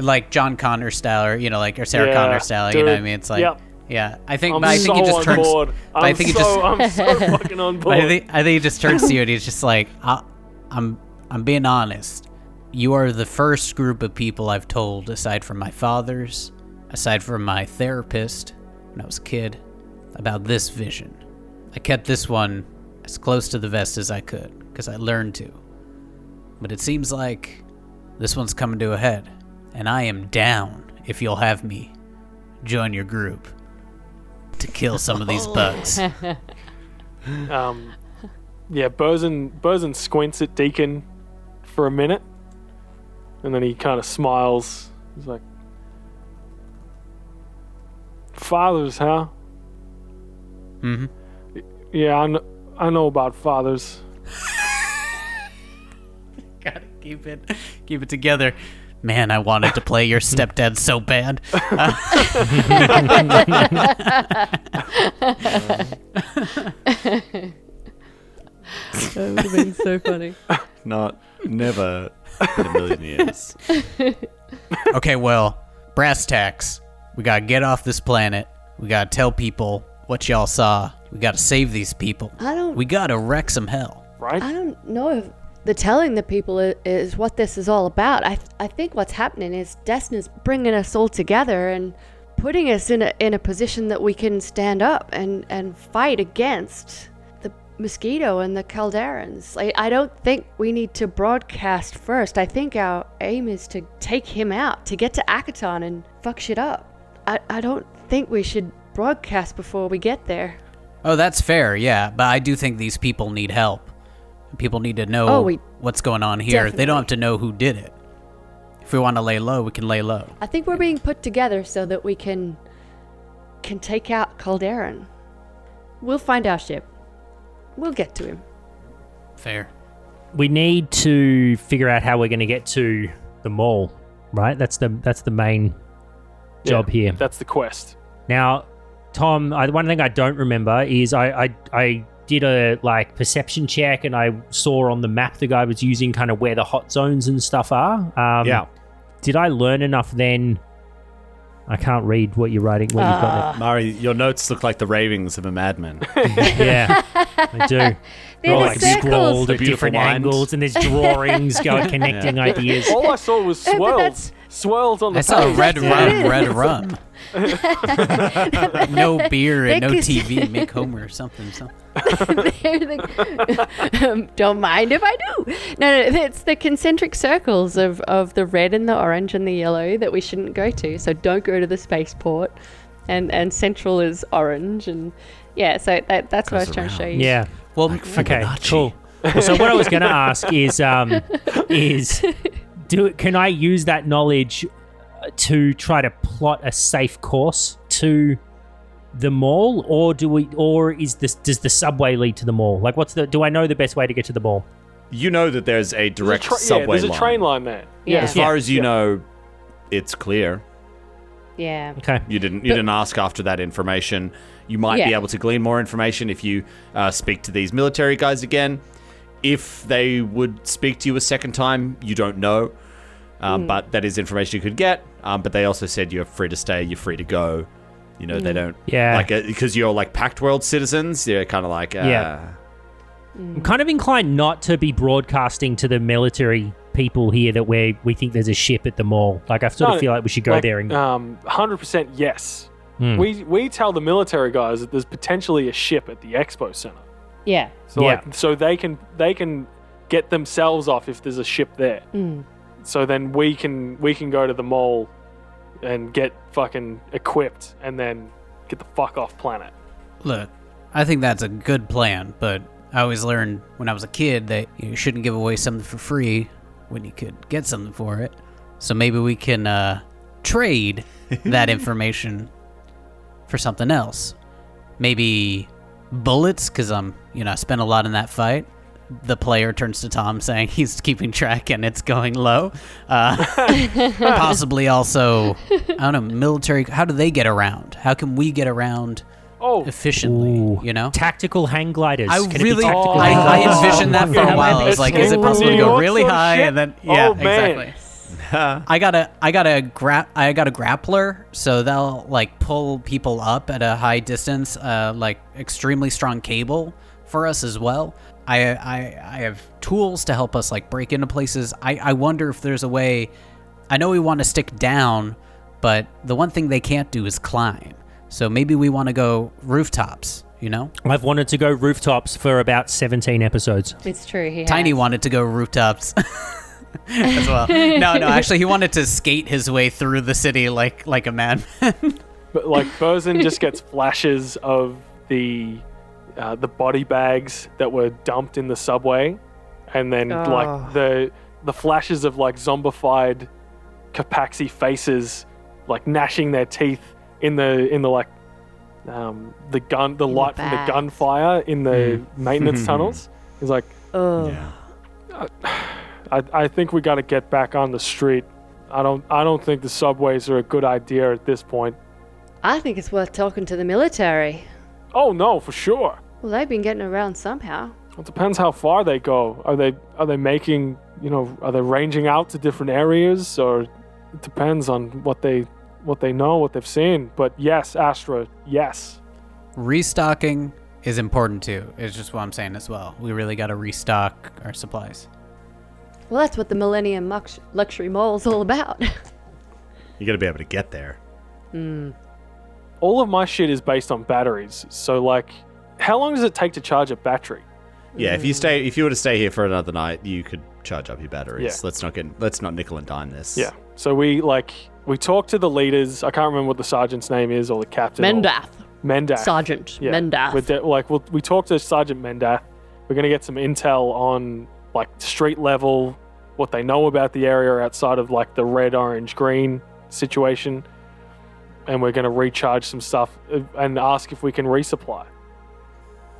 like John Connor style, or, you know, like, or Sarah Yeah, Connor style, you know what I mean? It's like, Yep. yeah. I think, I'm but I so think he just on turns. board. I'm I think he so, just, I'm so fucking on board. I think I think he just turns to you and he's just like, I, I'm I'm being honest. You are the first group of people I've told, aside from my father's, aside from my therapist when I was a kid, about this vision. I kept this one as close to the vest as I could because I learned to. But it seems like this one's coming to a head, and I am down if you'll have me join your group to kill some of these bugs. Um, yeah, Bosun Bosun squints at Deacon for a minute, and then he kind of smiles. He's like, "Fathers, huh? Mm-hmm. Yeah, I know, I know about fathers. Gotta keep it, keep it together. Man, I wanted to play your stepdad so bad. That would have been so funny. Not never in a million years. okay, well, brass tacks. We gotta get off this planet. We gotta tell people what y'all saw. We gotta save these people. I don't. We gotta wreck some hell. Right? I don't know if the telling the people is, is what this is all about. I I think what's happening is Desna's bringing us all together and putting us in a in a position that we can stand up and and fight against the mosquito and the Calderans. I, I don't think we need to broadcast first. I think our aim is to take him out, to get to Akiton and fuck shit up. I, I don't think we should broadcast before we get there. Oh, that's fair, yeah. But I do think these people need help. People need to know Oh, we- what's going on here. They don't have to know who did it. If we want to lay low, we can lay low. I think we're being put together so that we can can take out Calderon. We'll find our ship. We'll get to him. Fair. We need to figure out how we're going to get to the mall, right? That's the that's the main job Yeah, here. That's the quest. Now, Tom, I, one thing I don't remember is I, I I did a like perception check and I saw on the map the guy was using kind of where the hot zones and stuff are. Um, Yeah. Did I learn enough then? I can't read what you're writing. What you've got Mari, your notes look like the ravings of a madman. Yeah, I do. They're They're all the like circles. scrawled at different mind. angles, and there's drawings going connecting ideas. All I saw was swirls. That's- Swirls on the I saw page. red rum, red rum. no beer and no TV. Make Homer something. something. The- um, don't mind if I do. No, no, it's the concentric circles of, of the red and the orange and the yellow that we shouldn't go to. So don't go to the spaceport. And and central is orange and yeah, so that, that's what I was Goes trying to show you. Yeah. Well, Okay. Cool. Well, so what I was going to ask is, um, is do can I use that knowledge uh, to try to plot a safe course to the mall, or do we, or is this does the subway lead to the mall? Like, what's the? Do I know the best way to get to the mall? You know that there's a There's a direct tra- yeah, subway there's a train line there. Yeah. As far as you Yeah. know, it's clear. Yeah. Okay. You didn't. You didn't ask after that information. You might be able to glean more information if you uh, speak to these military guys again. If they would speak to you a second time, you don't know. Um, But that is information you could get. Um, but they also said you're free to stay. You're free to go. You know they don't. Yeah. Like because you're like Pact World citizens. You're kind of like. Uh, Yeah. I'm kind of inclined not to be broadcasting to the military people here that we we think there's a ship at the mall. Like I sort No, of feel like we should go Like, there and um, 100% yes. Hmm. We we tell the military guys that there's potentially a ship at the expo center. Yeah. So Yeah. like so they can they can get themselves off if there's a ship there. Mm. So then we can we can go to the mall and get fucking equipped and then get the fuck off planet. Look, I think that's a good plan, but I always learned when I was a kid that you shouldn't give away something for free when you could get something for it. So maybe we can uh, trade that information for something else. Maybe bullets, because I'm, you know, I spent a lot in that fight. The player turns to Tom saying he's keeping track and it's going low. Uh, possibly also, I don't know, military. How do they get around? How can we get around Oh, efficiently? Ooh. You know? tactical hang gliders. I Can it be really, tactical Oh. I, I envisioned that for a while. I was like, is it possible to go really high shit? and then yeah, Oh, exactly. I got a I got a gra- I got a grappler, so they'll like pull people up at a high distance, uh, like extremely strong cable for us as well. I I I have tools to help us like break into places. I I wonder if there's a way. I know we want to stick down, but the one thing they can't do is climb. So maybe we want to go rooftops. You know, I've wanted to go rooftops for about 17 episodes. It's true. He Tiny has. wanted to go rooftops as well. No, no, actually, he wanted to skate his way through the city like like a madman. but like Burzin just gets flashes of the uh, the body bags that were dumped in the subway, and then Oh. like the the flashes of like zombified Capaxi faces, like gnashing their teeth in the in the like um, the gun the In the light from the gunfire in the maintenance tunnels. He's like, Oh. I, I think we got to get back on the street. I don't I don't think the subways are a good idea at this point. I think it's worth talking to the military. Oh no, for sure. Well, they've been getting around somehow. It depends how far they go. Are they are they making you know are they ranging out to different areas or it depends on what they what they know what they've seen. But yes, Astra, yes. Restocking is important too. It's just what I'm saying as well. We really got to restock our supplies. Well, that's what the Millennium Lux- Luxury Mall is all about. You got to be able to get there. Hmm. All of my shit is based on batteries. So like, how long does it take to charge a battery? Yeah, if you stay, if you were to stay here for another night, you could charge up your batteries. Yeah. Let's not get, let's not nickel and dime this. Yeah. So we like we talked to the leaders. I can't remember what the sergeant's name is or the captain. or- Mendath. Mendath. Sergeant Yeah. Mendath. We're de- like we'll, we talked to Sergeant Mendath. We're gonna get some intel on like street level, what they know about the area outside of like the red, orange, green situation, and we're gonna recharge some stuff uh, and ask if we can resupply.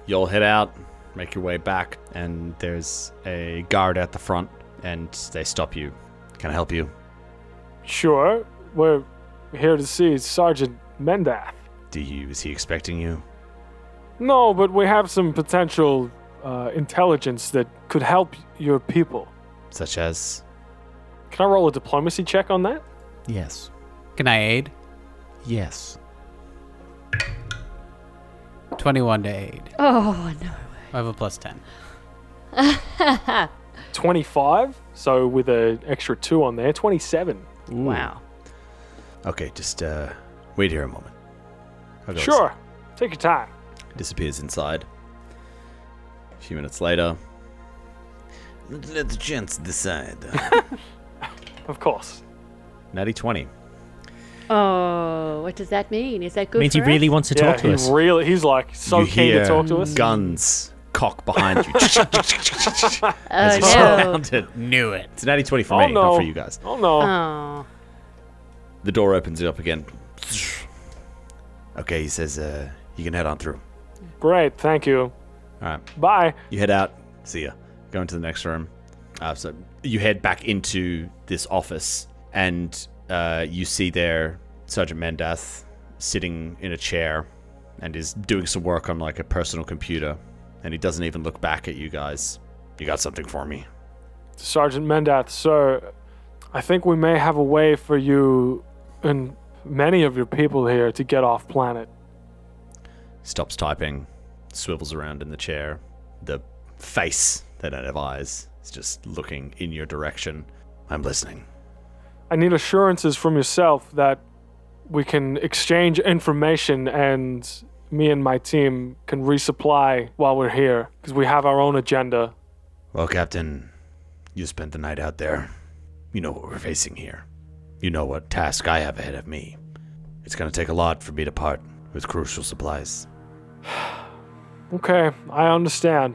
You'll head out, make your way back, and there's a guard at the front, and they stop you. Can I help you? Sure, we're here to see Sergeant Mendath. Do you? Is he expecting you? No, but we have some potential uh, intelligence that could help your people. Such as? Can I roll a diplomacy check on that? Yes. Can I aid? Yes. 21 to aid. oh, no. Way. I have a plus 10. 25, so with an extra two on there, 27. Wow. Okay, just uh, wait here a moment. I'll go Sure, take your time. inside. Disappears inside. A few minutes later. Let the gents decide. Of course. Natty 20. Oh, what does that mean? Is that good means for he really us? wants to yeah, talk to he us. really, he's like so you keen hear to talk to us. guns cock behind you. Oh, as you no. surround it. Knew it. It's an 80 20 for Oh, me, no. not for you guys. Oh no. Oh. The door opens it up again. Okay, he says, uh, you can head on through. Great, thank you. All right. Bye. You head out. See ya. go into the next room. Uh, so you head back into this office, and uh, you see there Sergeant Mendath sitting in a chair and is doing some work on like a personal computer, and he doesn't even look back at you guys. You got something for me? Sergeant Mendath, sir, I think we may have a way for you and many of your people here to get off planet. Stops typing, swivels around in the chair. The face that don't have eyes is just looking in your direction. I'm listening. I need assurances from yourself that we can exchange information and me and my team can resupply while we're here because we have our own agenda. Well, Captain, you spent the night out there. You know what we're facing here. You know what task I have ahead of me. It's gonna take a lot for me to part with crucial supplies. Okay, I understand.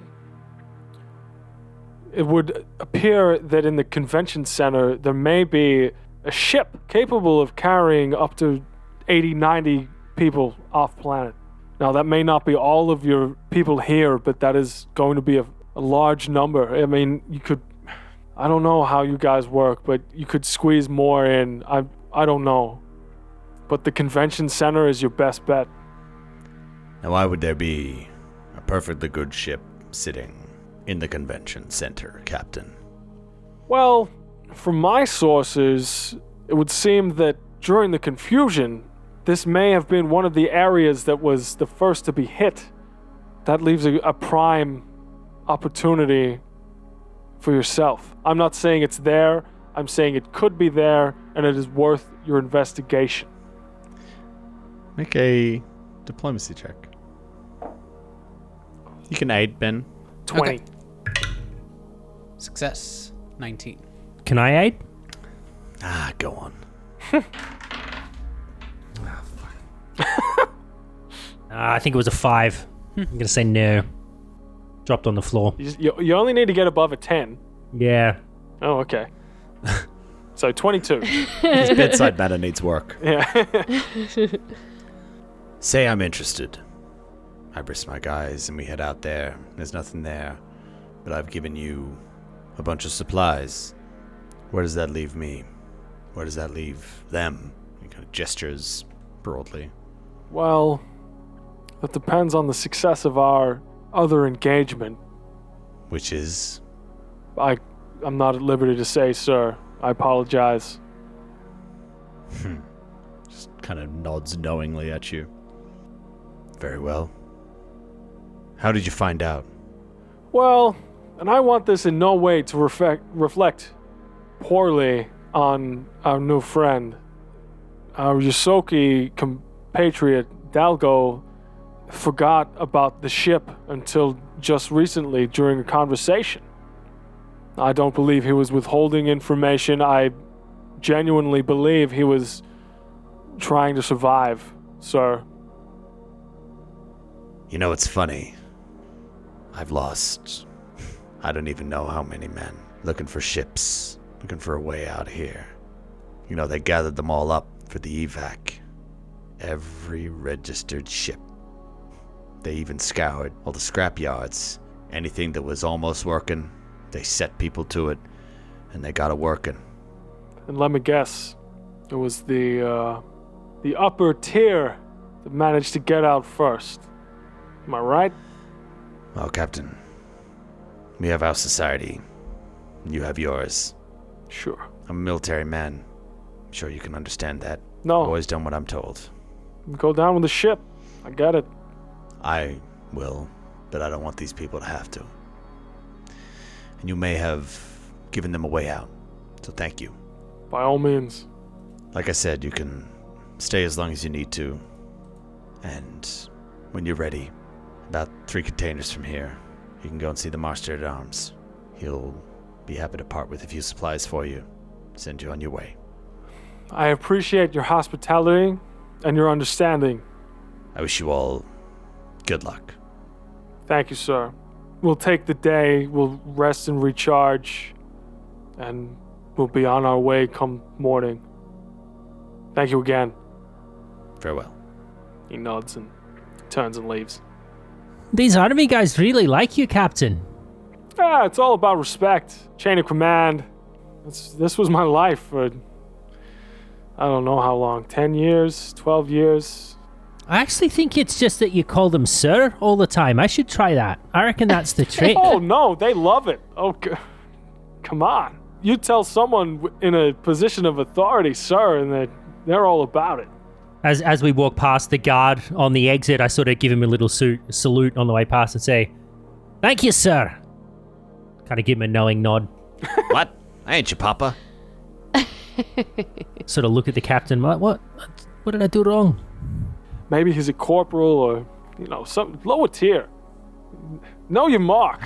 It would appear that in the convention center there may be a ship capable of carrying up to 80, 90 people off planet. Now, that may not be all of your people here, but that is going to be a, a large number. I mean, you could. I don't know how you guys work, but you could squeeze more in. I, I don't know. But the convention center is your best bet. Now, why would there be a perfectly good ship sitting in the convention center, Captain? Well, from my sources, it would seem that during the confusion, this may have been one of the areas that was the first to be hit. That leaves a, a prime opportunity for yourself. I'm not saying it's there, I'm saying it could be there, and it is worth your investigation. Make a diplomacy check. You can aid, Ben. 20. Success. 19. Can I aid? Ah, go on. Uh, I think it was a five. I'm gonna say no. Dropped on the floor. You, you, you only need to get above a 10. Yeah. Oh, okay. so 22. His bedside manner needs work. Yeah. Say I'm interested. I brisk my guys and we head out there. There's nothing there. But I've given you a bunch of supplies. Where does that leave me? Where does that leave them? He kind of gestures broadly. Well, that depends on the success of our other engagement. Which is I, I'm not at liberty to say, sir. I apologize. Hmm. just kind of nods knowingly at you. Very well. How did you find out? Well, and I want this in no way to reflect, reflect poorly on our new friend. Our Ysoki compatriot Dalgo forgot about the ship until just recently during a conversation. I don't believe he was withholding information. I genuinely believe he was trying to survive, sir. You know, it's funny. I've lost. I don't even know how many men looking for ships, looking for a way out of here. You know, they gathered them all up for the evac. Every registered ship. They even scoured all the scrap yards. Anything that was almost working, they set people to it, and they got it working. And let me guess, it was the uh, the upper tier that managed to get out first. Am I right? Well, Captain, we have our society. You have yours. Sure. I'm a military man. I'm sure you can understand that. No, I've Always done what I'm told. go down with the ship. I get it. I will, but I don't want these people to have to. And you may have given them a way out, so thank you. By all means. Like I said, you can stay as long as you need to. And when you're ready, about three containers from here, you can go and see the Master at Arms. He'll be happy to part with a few supplies for you, send you on your way. I appreciate your hospitality and your understanding. I wish you all good luck. Thank you, sir. We'll take the day, we'll rest and recharge, and we'll be on our way come morning. Thank you again. Farewell. He nods and turns and leaves. These army guys really like you, Captain. Yeah, it's all about respect, chain of command. This, this was my life for I don't know how long 10 years, 12 years. I actually think it's just that you call them sir all the time. I should try that. I reckon that's the trick. Oh, no, they love it. Oh, c- come on. You tell someone in a position of authority, sir, and they're, they're all about it. As as we walk past the guard on the exit, I sort of give him a little suit, salute on the way past and say, "Thank you, sir." Kind of give him a knowing nod. what? I ain't your papa. Sort of look at the captain. What? What? What did I do wrong? Maybe he's a corporal or, you know, some lower tier. Know your mark.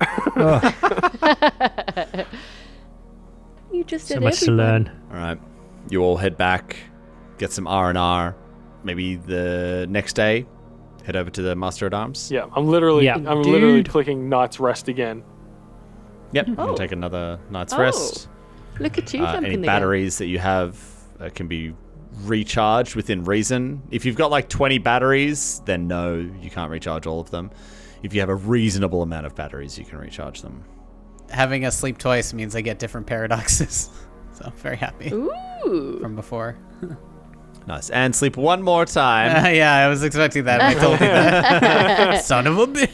You just So did much to learn. All right. You all head back, get some R and R. Maybe the next day, head over to the Master at Arms. Yeah, I'm literally, Yeah. I'm literally clicking Night's Rest again. Yep. You Oh. can take another night's Oh, rest. Look at you Uh, jumping any the gun. batteries that you have uh, can be recharged within reason. If you've got like 20 batteries, then no, you can't recharge all of them. If you have a reasonable amount of batteries, you can recharge them. Having a sleep twice means I get different paradoxes. so I'm very happy Ooh. from before. Nice. And sleep one more time. Uh, yeah, I was expecting that. I told you that. Son of a bitch.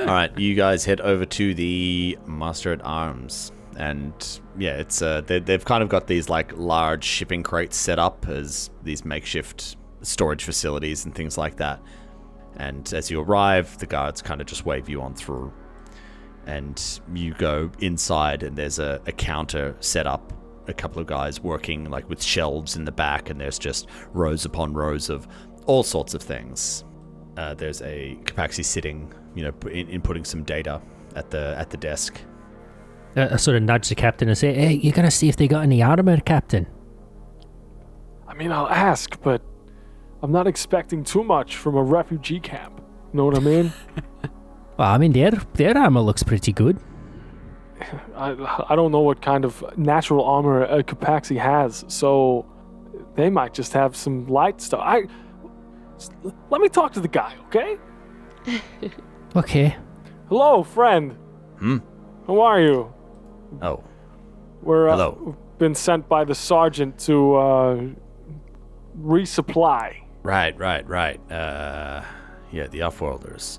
All right, you guys head over to the Master at Arms, and yeah, it's uh, they, they've kind of got these like large shipping crates set up as these makeshift storage facilities and things like that. And as you arrive, the guards kind of just wave you on through, and you go inside, and there's a, a counter set up. A couple of guys working like with shelves in the back, and there's just rows upon rows of all sorts of things uh, there's a Capaxi sitting, you know, in, inputting some data at the at the desk. Uh, I sort of nudge the captain and say, "Hey, you gotta see if they got any armor, captain." I mean, I'll ask, but I'm not expecting too much from a refugee camp. Know what I mean? Well, I mean, their their armor looks pretty good. I, I don't know what kind of natural armor a Capaxi has, so they might just have some light stuff. I s- let me talk to the guy, okay? Okay. Hello, friend. Hmm? How are you? Oh, We're uh, Hello. been sent by the sergeant to uh, resupply. right, right, right. Uh, yeah, the offworlders.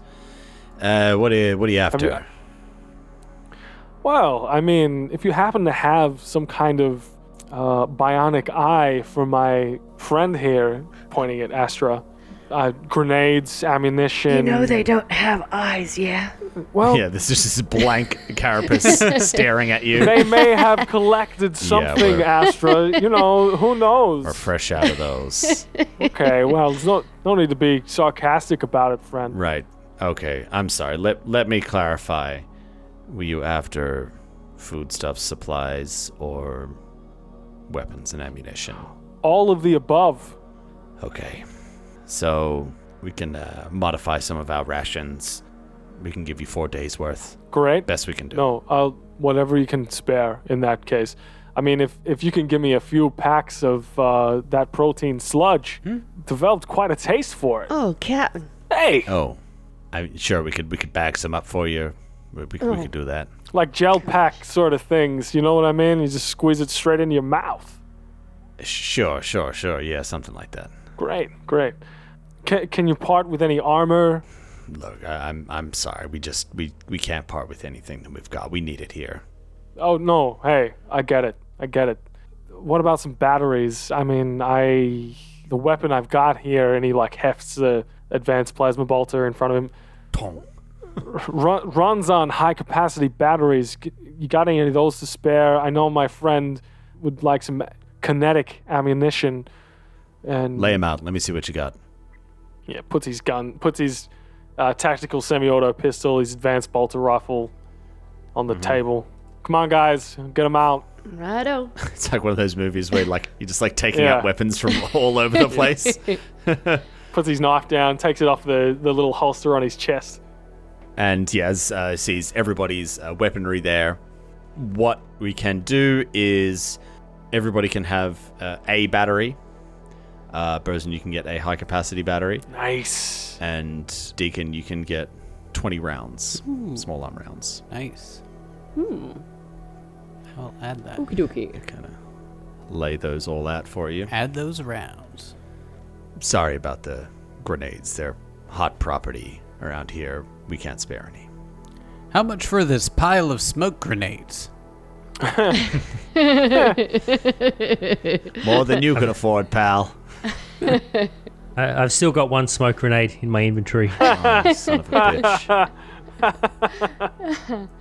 Uh, what are you, what are you after? you- Well, I mean, if you happen to have some kind of uh, bionic eye for my friend here, pointing at Astra, uh, grenades, ammunition. You know they don't have eyes, yeah? Well, yeah, this is just a blank carapace staring at you. they may have collected something, we're- Astra. You know, who knows? Or fresh out of those. Okay, well, there's no no need to be sarcastic about it, friend. right. Okay. I'm sorry. Let let me clarify. Were you after foodstuffs, supplies, or weapons and ammunition? All of the above. Okay. So we can uh, modify some of our rations. We can give you four days worth. Great. Best we can do. No, I'll whatever you can spare in that case. I mean, if if you can give me a few packs of uh, that protein sludge, developed quite a taste for it. Oh, Captain. Hey, Oh, I'm sure we could we could bag some up for you. We, we, we could do that. like gel pack sort of things. You know what I mean? You just squeeze it straight into your mouth. Sure, sure, sure. Yeah, something like that. Great, great. Can, can you part with any armor? Look, I, I'm I'm sorry. We just we we can't part with anything that we've got. We need it here. Oh no, hey, I get it. I get it. What about some batteries? I mean, I the weapon I've got here, and he like hefts the advanced plasma bolter in front of him. Tong. Run, runs on high capacity batteries. You got any of those to spare? I know my friend would like some kinetic ammunition. And Lay him out. Let me see what you got. Yeah, puts his gun, puts his uh, tactical semi-auto pistol, his advanced bolter rifle on the table. Come on, guys, get him out. Righto. It's like one of those movies where like you're just like taking Yeah. out weapons from all over the place. Puts his knife down, takes it off the, the little holster on his chest. and Yaz uh, sees everybody's uh, weaponry there. What we can do is everybody can have uh, a battery. Uh, Bosun, you can get a high capacity battery, Nice. and Deacon, you can get 20 rounds, small arm rounds. Nice. Hmm. I'll add that. Okie dokie. Kind of lay those all out for you. Add those rounds. Sorry about the grenades. They're hot property around here. We can't spare any. How much for this pile of smoke grenades? More than you can afford, pal. I, I've still got one smoke grenade in my inventory. Oh, son of a bitch.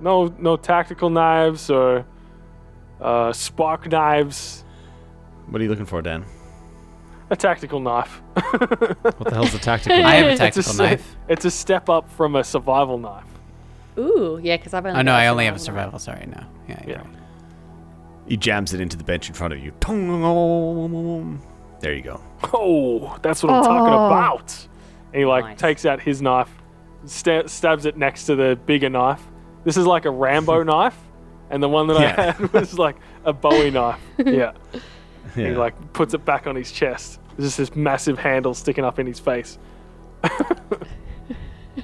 No, no tactical knives or uh, spark knives. What are you looking for, Dan? A tactical knife. What the hell's the tactical? I have a It's a, tactical knife. it's a step up from a survival knife. Ooh, yeah, because I've only. Oh no, got I only have a survival survival. Sorry, no. Yeah, Yeah. right. He jams it into the bench in front of you. There you go. Oh, that's what I'm talking Oh. about. And he like Nice. takes out his knife, sta- stabs it next to the bigger knife. This is like a Rambo knife, and the one that Yeah. I had was like a Bowie knife. Yeah. He Yeah. like puts it back on his chest. There's just this massive handle sticking up in his face.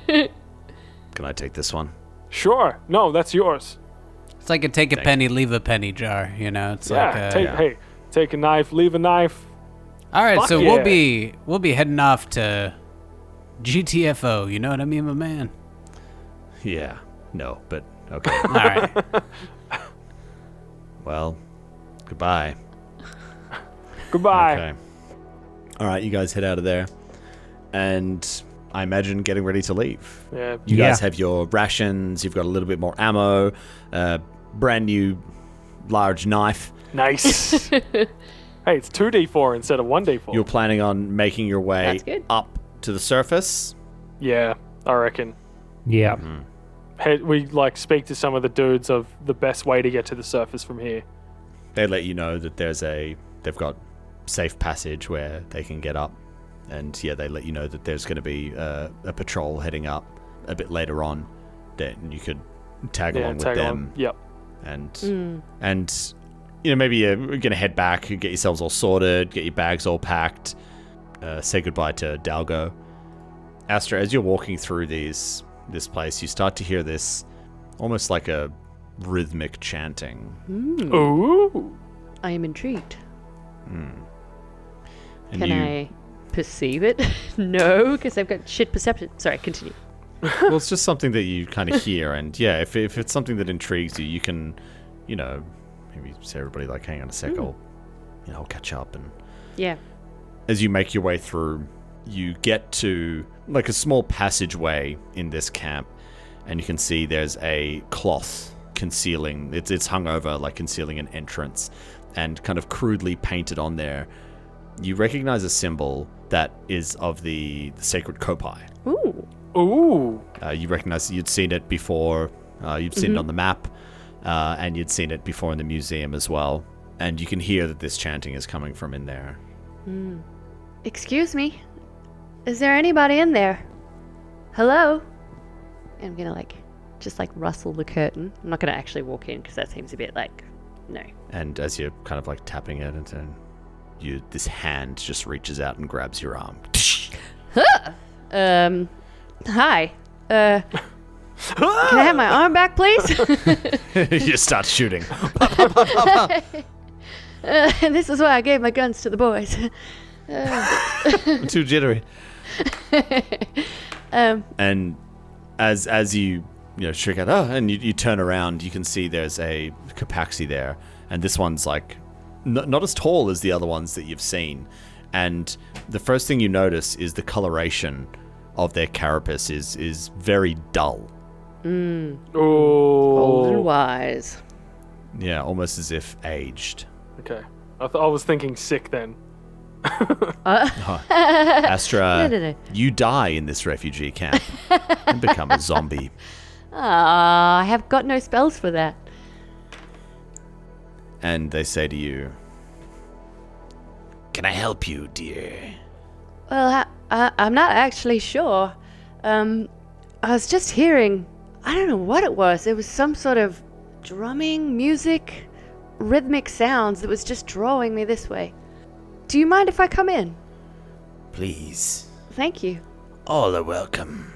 Can I take this one? Sure. No, that's yours. It's like a take a penny, leave a penny jar. You know, it's Yeah. like a, take, yeah. Hey, take a knife, leave a knife. All right, Fuck so yeah. we'll be we'll be heading off to GTFO. You know what I mean, my man? Yeah. No, but okay. All right. well, goodbye. Goodbye. Okay. All right, you guys head out of there, and I imagine getting ready to leave. Yeah. You guys Yeah. have your rations. You've got a little bit more ammo, uh, brand new large knife. Nice. hey, it's two D four instead of one D four. You're planning on making your way That's good. up to the surface. Yeah, I reckon. yeah. Head, we like speak to some of the dudes of the best way to get to the surface from here. They let you know that there's a they've got safe passage where they can get up, and yeah, they let you know that there's going to be uh, a patrol heading up a bit later on. That you could tag yeah, along with tag them. along. Yep. And mm. and you know maybe you're gonna head back, get yourselves all sorted, get your bags all packed, uh, say goodbye to Dalgo. Astra, as you're walking through these this place, you start to hear this almost like a rhythmic chanting, mm. Ooh. I am intrigued. Hmm. and Can you, I perceive it? no, because I've got shit perception. Sorry, continue. Well, it's just something that you kind of hear, and yeah, if if it's something that intrigues you, you can, you know, maybe say everybody like, hang on a sec, hmm. I'll, you know, I'll catch up and. Yeah. as you make your way through, you get to like a small passageway in this camp, and you can see there's a cloth concealing it's it's hung over like concealing an entrance, and kind of crudely painted on there. You recognize a symbol that is of the, the sacred Kopai. Ooh. Ooh. Uh, you recognize you'd seen it before. Uh, you'd seen it on the map, uh, and you'd seen it before in the museum as well. And you can hear that this chanting is coming from in there. Excuse me. Is there anybody in there? Hello? I'm gonna like, just like rustle the curtain. I'm not gonna actually walk in because that seems a bit like, no. And as you're kind of like tapping it, and then you this hand just reaches out and grabs your arm. Huh! Um, hi. Uh, can I have my arm back, please? you start shooting. uh, this is why I gave my guns to the boys. I'm too jittery. Um, And as as you you know shriek out, oh, and you, you turn around, you can see there's a Capaxi there, and this one's like n- not as tall as the other ones that you've seen. And the first thing you notice is the coloration of their carapace is is very dull. old and wise. Yeah, almost as if aged. Okay. I, th- I was thinking sick then. Astra, No, no, no. you die in this refugee camp and become a zombie. Ah, I have got no spells for that. And they say to you, Can I help you, dear? Well, I, I, I'm not actually sure. Um, I was just hearing, I don't know what it was. It was some sort of drumming, music, rhythmic sounds that was just drawing me this way. Do you mind if I come in? Please. Thank you. All are welcome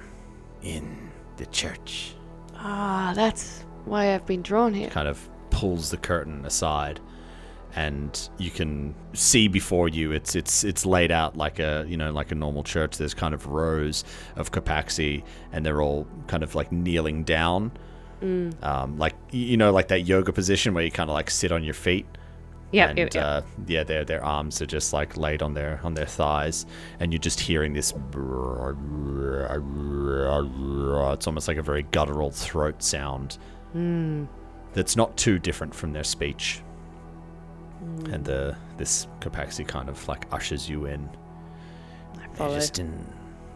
in the church. Ah, that's why I've been drawn here. Kind of pulls the curtain aside, and you can see before you. It's it's it's laid out like a you know like a normal church. There's kind of rows of Capaxi, and they're all kind of like kneeling down, um, like you know like that yoga position where you kind of like sit on your feet. Yep, and yep, yep. Uh, yeah, their their arms are just like laid on their on their thighs, and you're just hearing this. It's almost like a very guttural throat sound. That's not too different from their speech. And the this Capaxi kind of like ushers you in. follow. Just in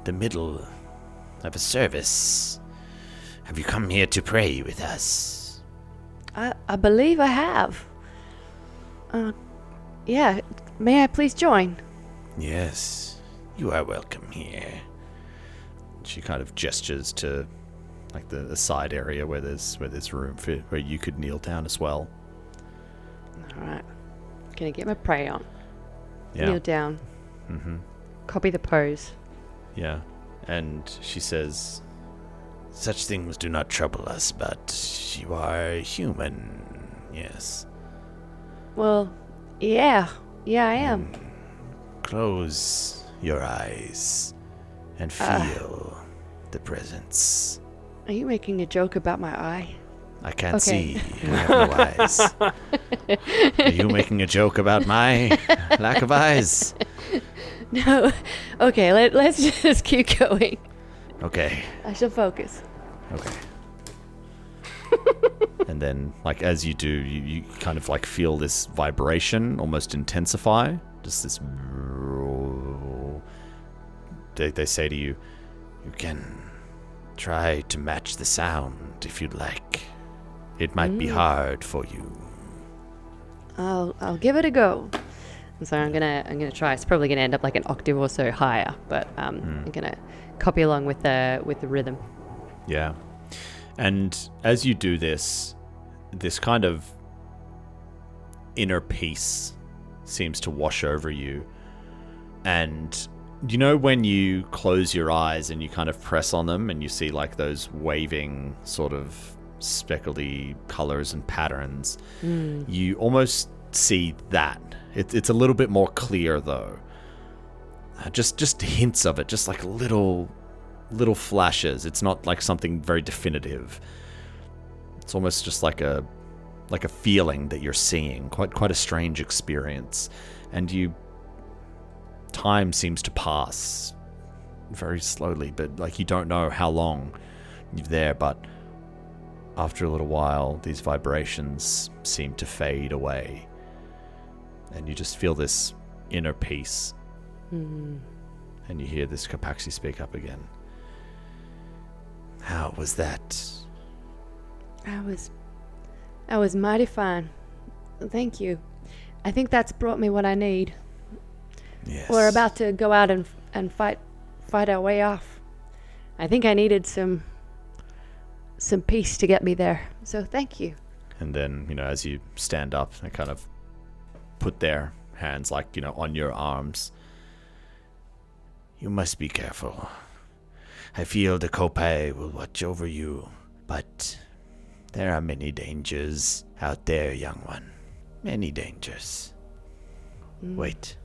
the middle of a service. Have you come here to pray with us? I, I believe I have. Uh, yeah. May I please join? Yes, you are welcome here. She kind of gestures to like the, the side area where there's where there's room for where you could kneel down as well. All right. Gonna get my pray on. Yeah. Kneel down. Mm-hmm. Copy the pose. Yeah. And she says, Such things do not trouble us, but you are human. Yes. Well, yeah. Yeah, I am. Close your eyes and feel the presence. Are you making a joke about my eye? I can't Okay. see. I have no eyes. Are you making a joke about my lack of eyes? No. Okay, let, let's just keep going. Okay. I shall focus. Okay. and then, like, as you do, you, you kind of like feel this vibration almost intensify. Just this. They, they say to you, you can try to match the sound if you'd like. It might be hard for you. I'll I'll give it a go. And so I'm gonna I'm gonna try. It's probably gonna end up like an octave or so higher, but um, I'm gonna copy along with the with the rhythm. Yeah. And as you do this, this kind of inner peace seems to wash over you. And you know when you close your eyes and you kind of press on them and you see like those waving sort of speckledy colors and patterns, you almost see that. It, it's a little bit more clear though. Uh, just just hints of it, just like little little flashes. It's not like something very definitive. It's almost just like a like a feeling that you're seeing. Quite quite a strange experience. And you time seems to pass very slowly, but like you don't know how long you're there, but after a little while these vibrations seem to fade away. And you just feel this inner peace. Mm-hmm. And you hear this Capaxi speak up again. How was that? I was I was mighty fine. Thank you. I think that's brought me what I need. Yes. We're about to go out and and fight fight our way off. I think I needed some some peace to get me there. So thank you. And then, you know, as you stand up, they kind of put their hands, like, you know, on your arms. You must be careful. I feel the Kopai will watch over you, but there are many dangers out there, young one. Many dangers. Mm. Wait.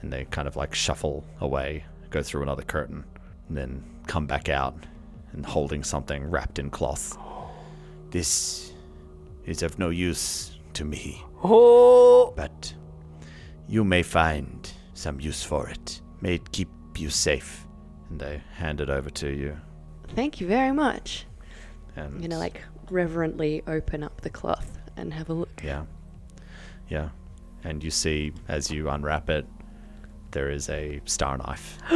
And they kind of like shuffle away, go through another curtain, and then come back out and holding something wrapped in cloth. This is of no use to me, Oh, but you may find some use for it. May it keep you safe. And I hand it over to you. Thank you very much. And I'm gonna like reverently open up the cloth and have a look. Yeah. Yeah. And you see, as you unwrap it, there is a star knife.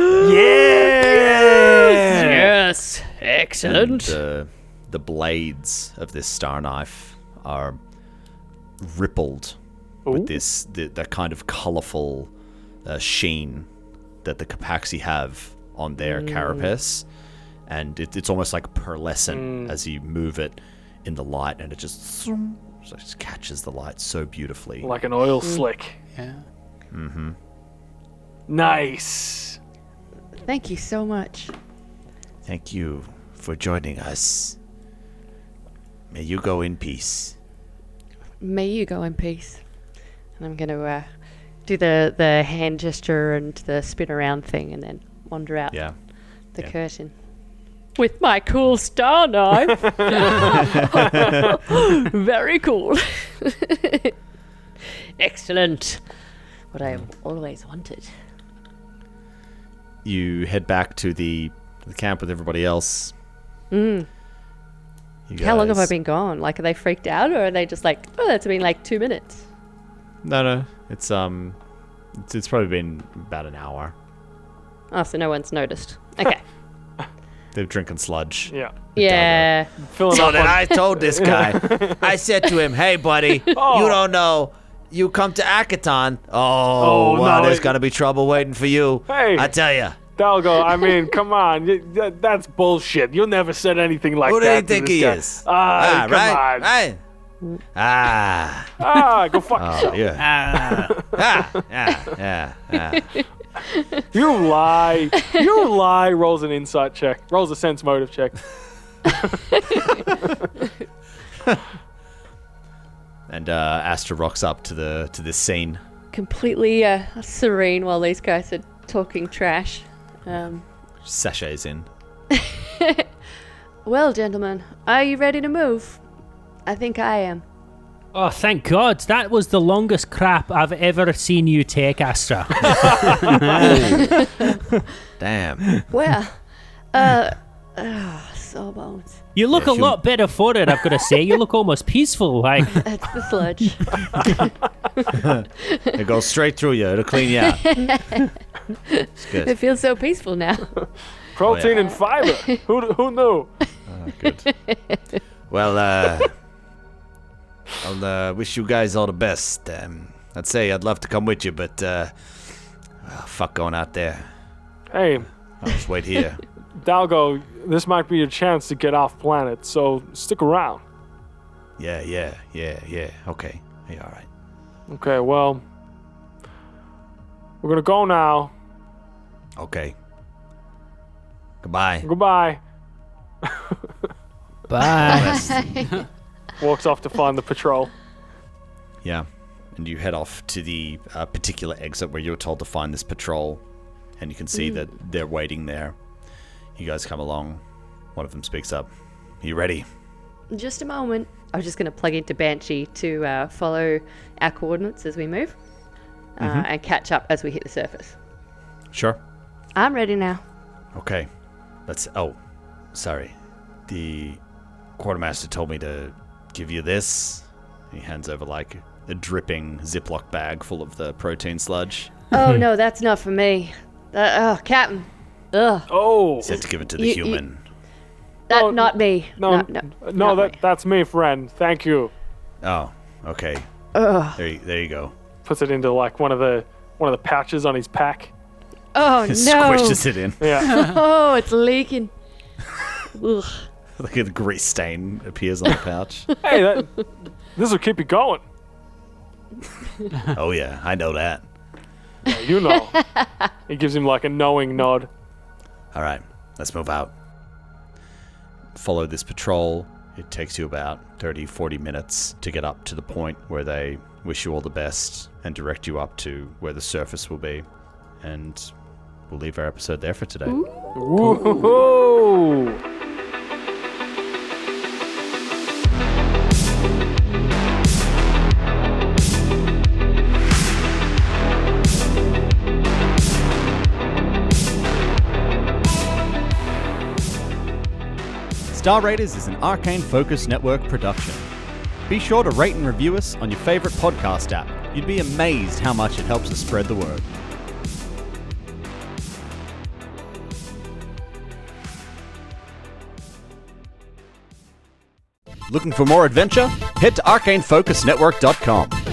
Yes, And excellent. the, the blades of this star knife are rippled with this the, that kind of colorful uh, sheen that the Capaxi have on their carapace, and it, it's almost like pearlescent as you move it in the light, and it just, so it just catches the light so beautifully. like an oil slick. Yeah. Mm-hmm. Nice. Thank you so much. Thank you for joining us. May you go in peace. May you go in peace. And I'm going to uh, do the, the hand gesture and the spin around thing and then wander out Yeah. the yeah. curtain. With my cool star knife. Very cool. Excellent. What I have always wanted. You head back to the, the camp with everybody else. Mm. You How long have I been gone? Like, are they freaked out or are they just like, oh, that's been like two minutes? No, no. It's um, it's, it's probably been about an hour. Oh, so no one's noticed. Okay. They're drinking sludge. Yeah. yeah. So then I told this guy, I said to him, hey, buddy, Oh. you don't know. You come to Akiton. Oh, Oh, wow, no, there's it- going to be trouble waiting for you. Hey. I tell you. Dalgo, I mean, come on. That's bullshit. You never said anything like that. Who do that. you think he guy. is? Ah, come right? on. Right? Ah. Ah, go fuck Oh, yourself. yeah. ah. Yeah. Yeah. Yeah. You lie. You lie. Rolls an insight check. Rolls a sense motive check. And uh, Astra rocks up to the to this scene. Completely uh, serene while these guys are talking trash. Um, Sachets in. well, gentlemen, are you ready to move? I think I am. Oh, thank God. That was the longest crap I've ever seen you take, Astra. Damn. Well, uh, uh sawbones. You look Yeah, a she- lot better for it, I've got to say. You look almost peaceful. Like, That's the sludge. It goes straight through you. It'll clean you out. It's good. it feels so peaceful now. Protein and fiber. who, who knew? Good. Well, uh, I'll uh, wish you guys all the best. Um, I'd say I'd love to come with you, but uh, well, fuck going out there. Hey, I'll just wait here. Dalgo, this might be your chance to get off planet, so stick around. yeah, yeah, yeah, yeah. Okay. Yeah, all right. Okay, well, we're gonna go now. Okay. Goodbye. Goodbye. bye. Walks off to find the patrol. Yeah. And you head off to the uh, particular exit where you were told to find this patrol. And you can see that they're waiting there. You guys come along. One of them speaks up. Are you ready? Just a moment. I was just going to plug into Banshee to uh, follow our coordinates as we move uh, and catch up as we hit the surface. Sure. I'm ready now. Okay. Let's. Oh, sorry. The quartermaster told me to give you this. He hands over like a dripping Ziploc bag full of the protein sludge. Oh, no, that's not for me. Uh, oh, Captain. Ugh. Oh, Said to give it to the You- you- human. That, No, not me. no, no, no, not that me. that's me, friend. Thank you. Oh, okay. Ugh. There, you, there you go. Puts it into like one of the one of the pouches on his pack. Oh, no. Squishes it in. Yeah. Oh, it's leaking. Ugh. like a grease stain appears on the pouch. hey, that, this will keep you going. oh yeah, I know that. Yeah, You know. he gives him like a knowing nod. All right, let's move out. Follow this patrol. It takes you about 30, 40 minutes to get up to the point where they wish you all the best and direct you up to where the surface will be. And we'll leave our episode there for today. Woohoo! Star Raiders is an Arcane Focus Network production. Be sure to rate and review us on your favorite podcast app. You'd be amazed how much it helps us spread the word. Looking for more adventure? Head to arcanefocusnetwork.com.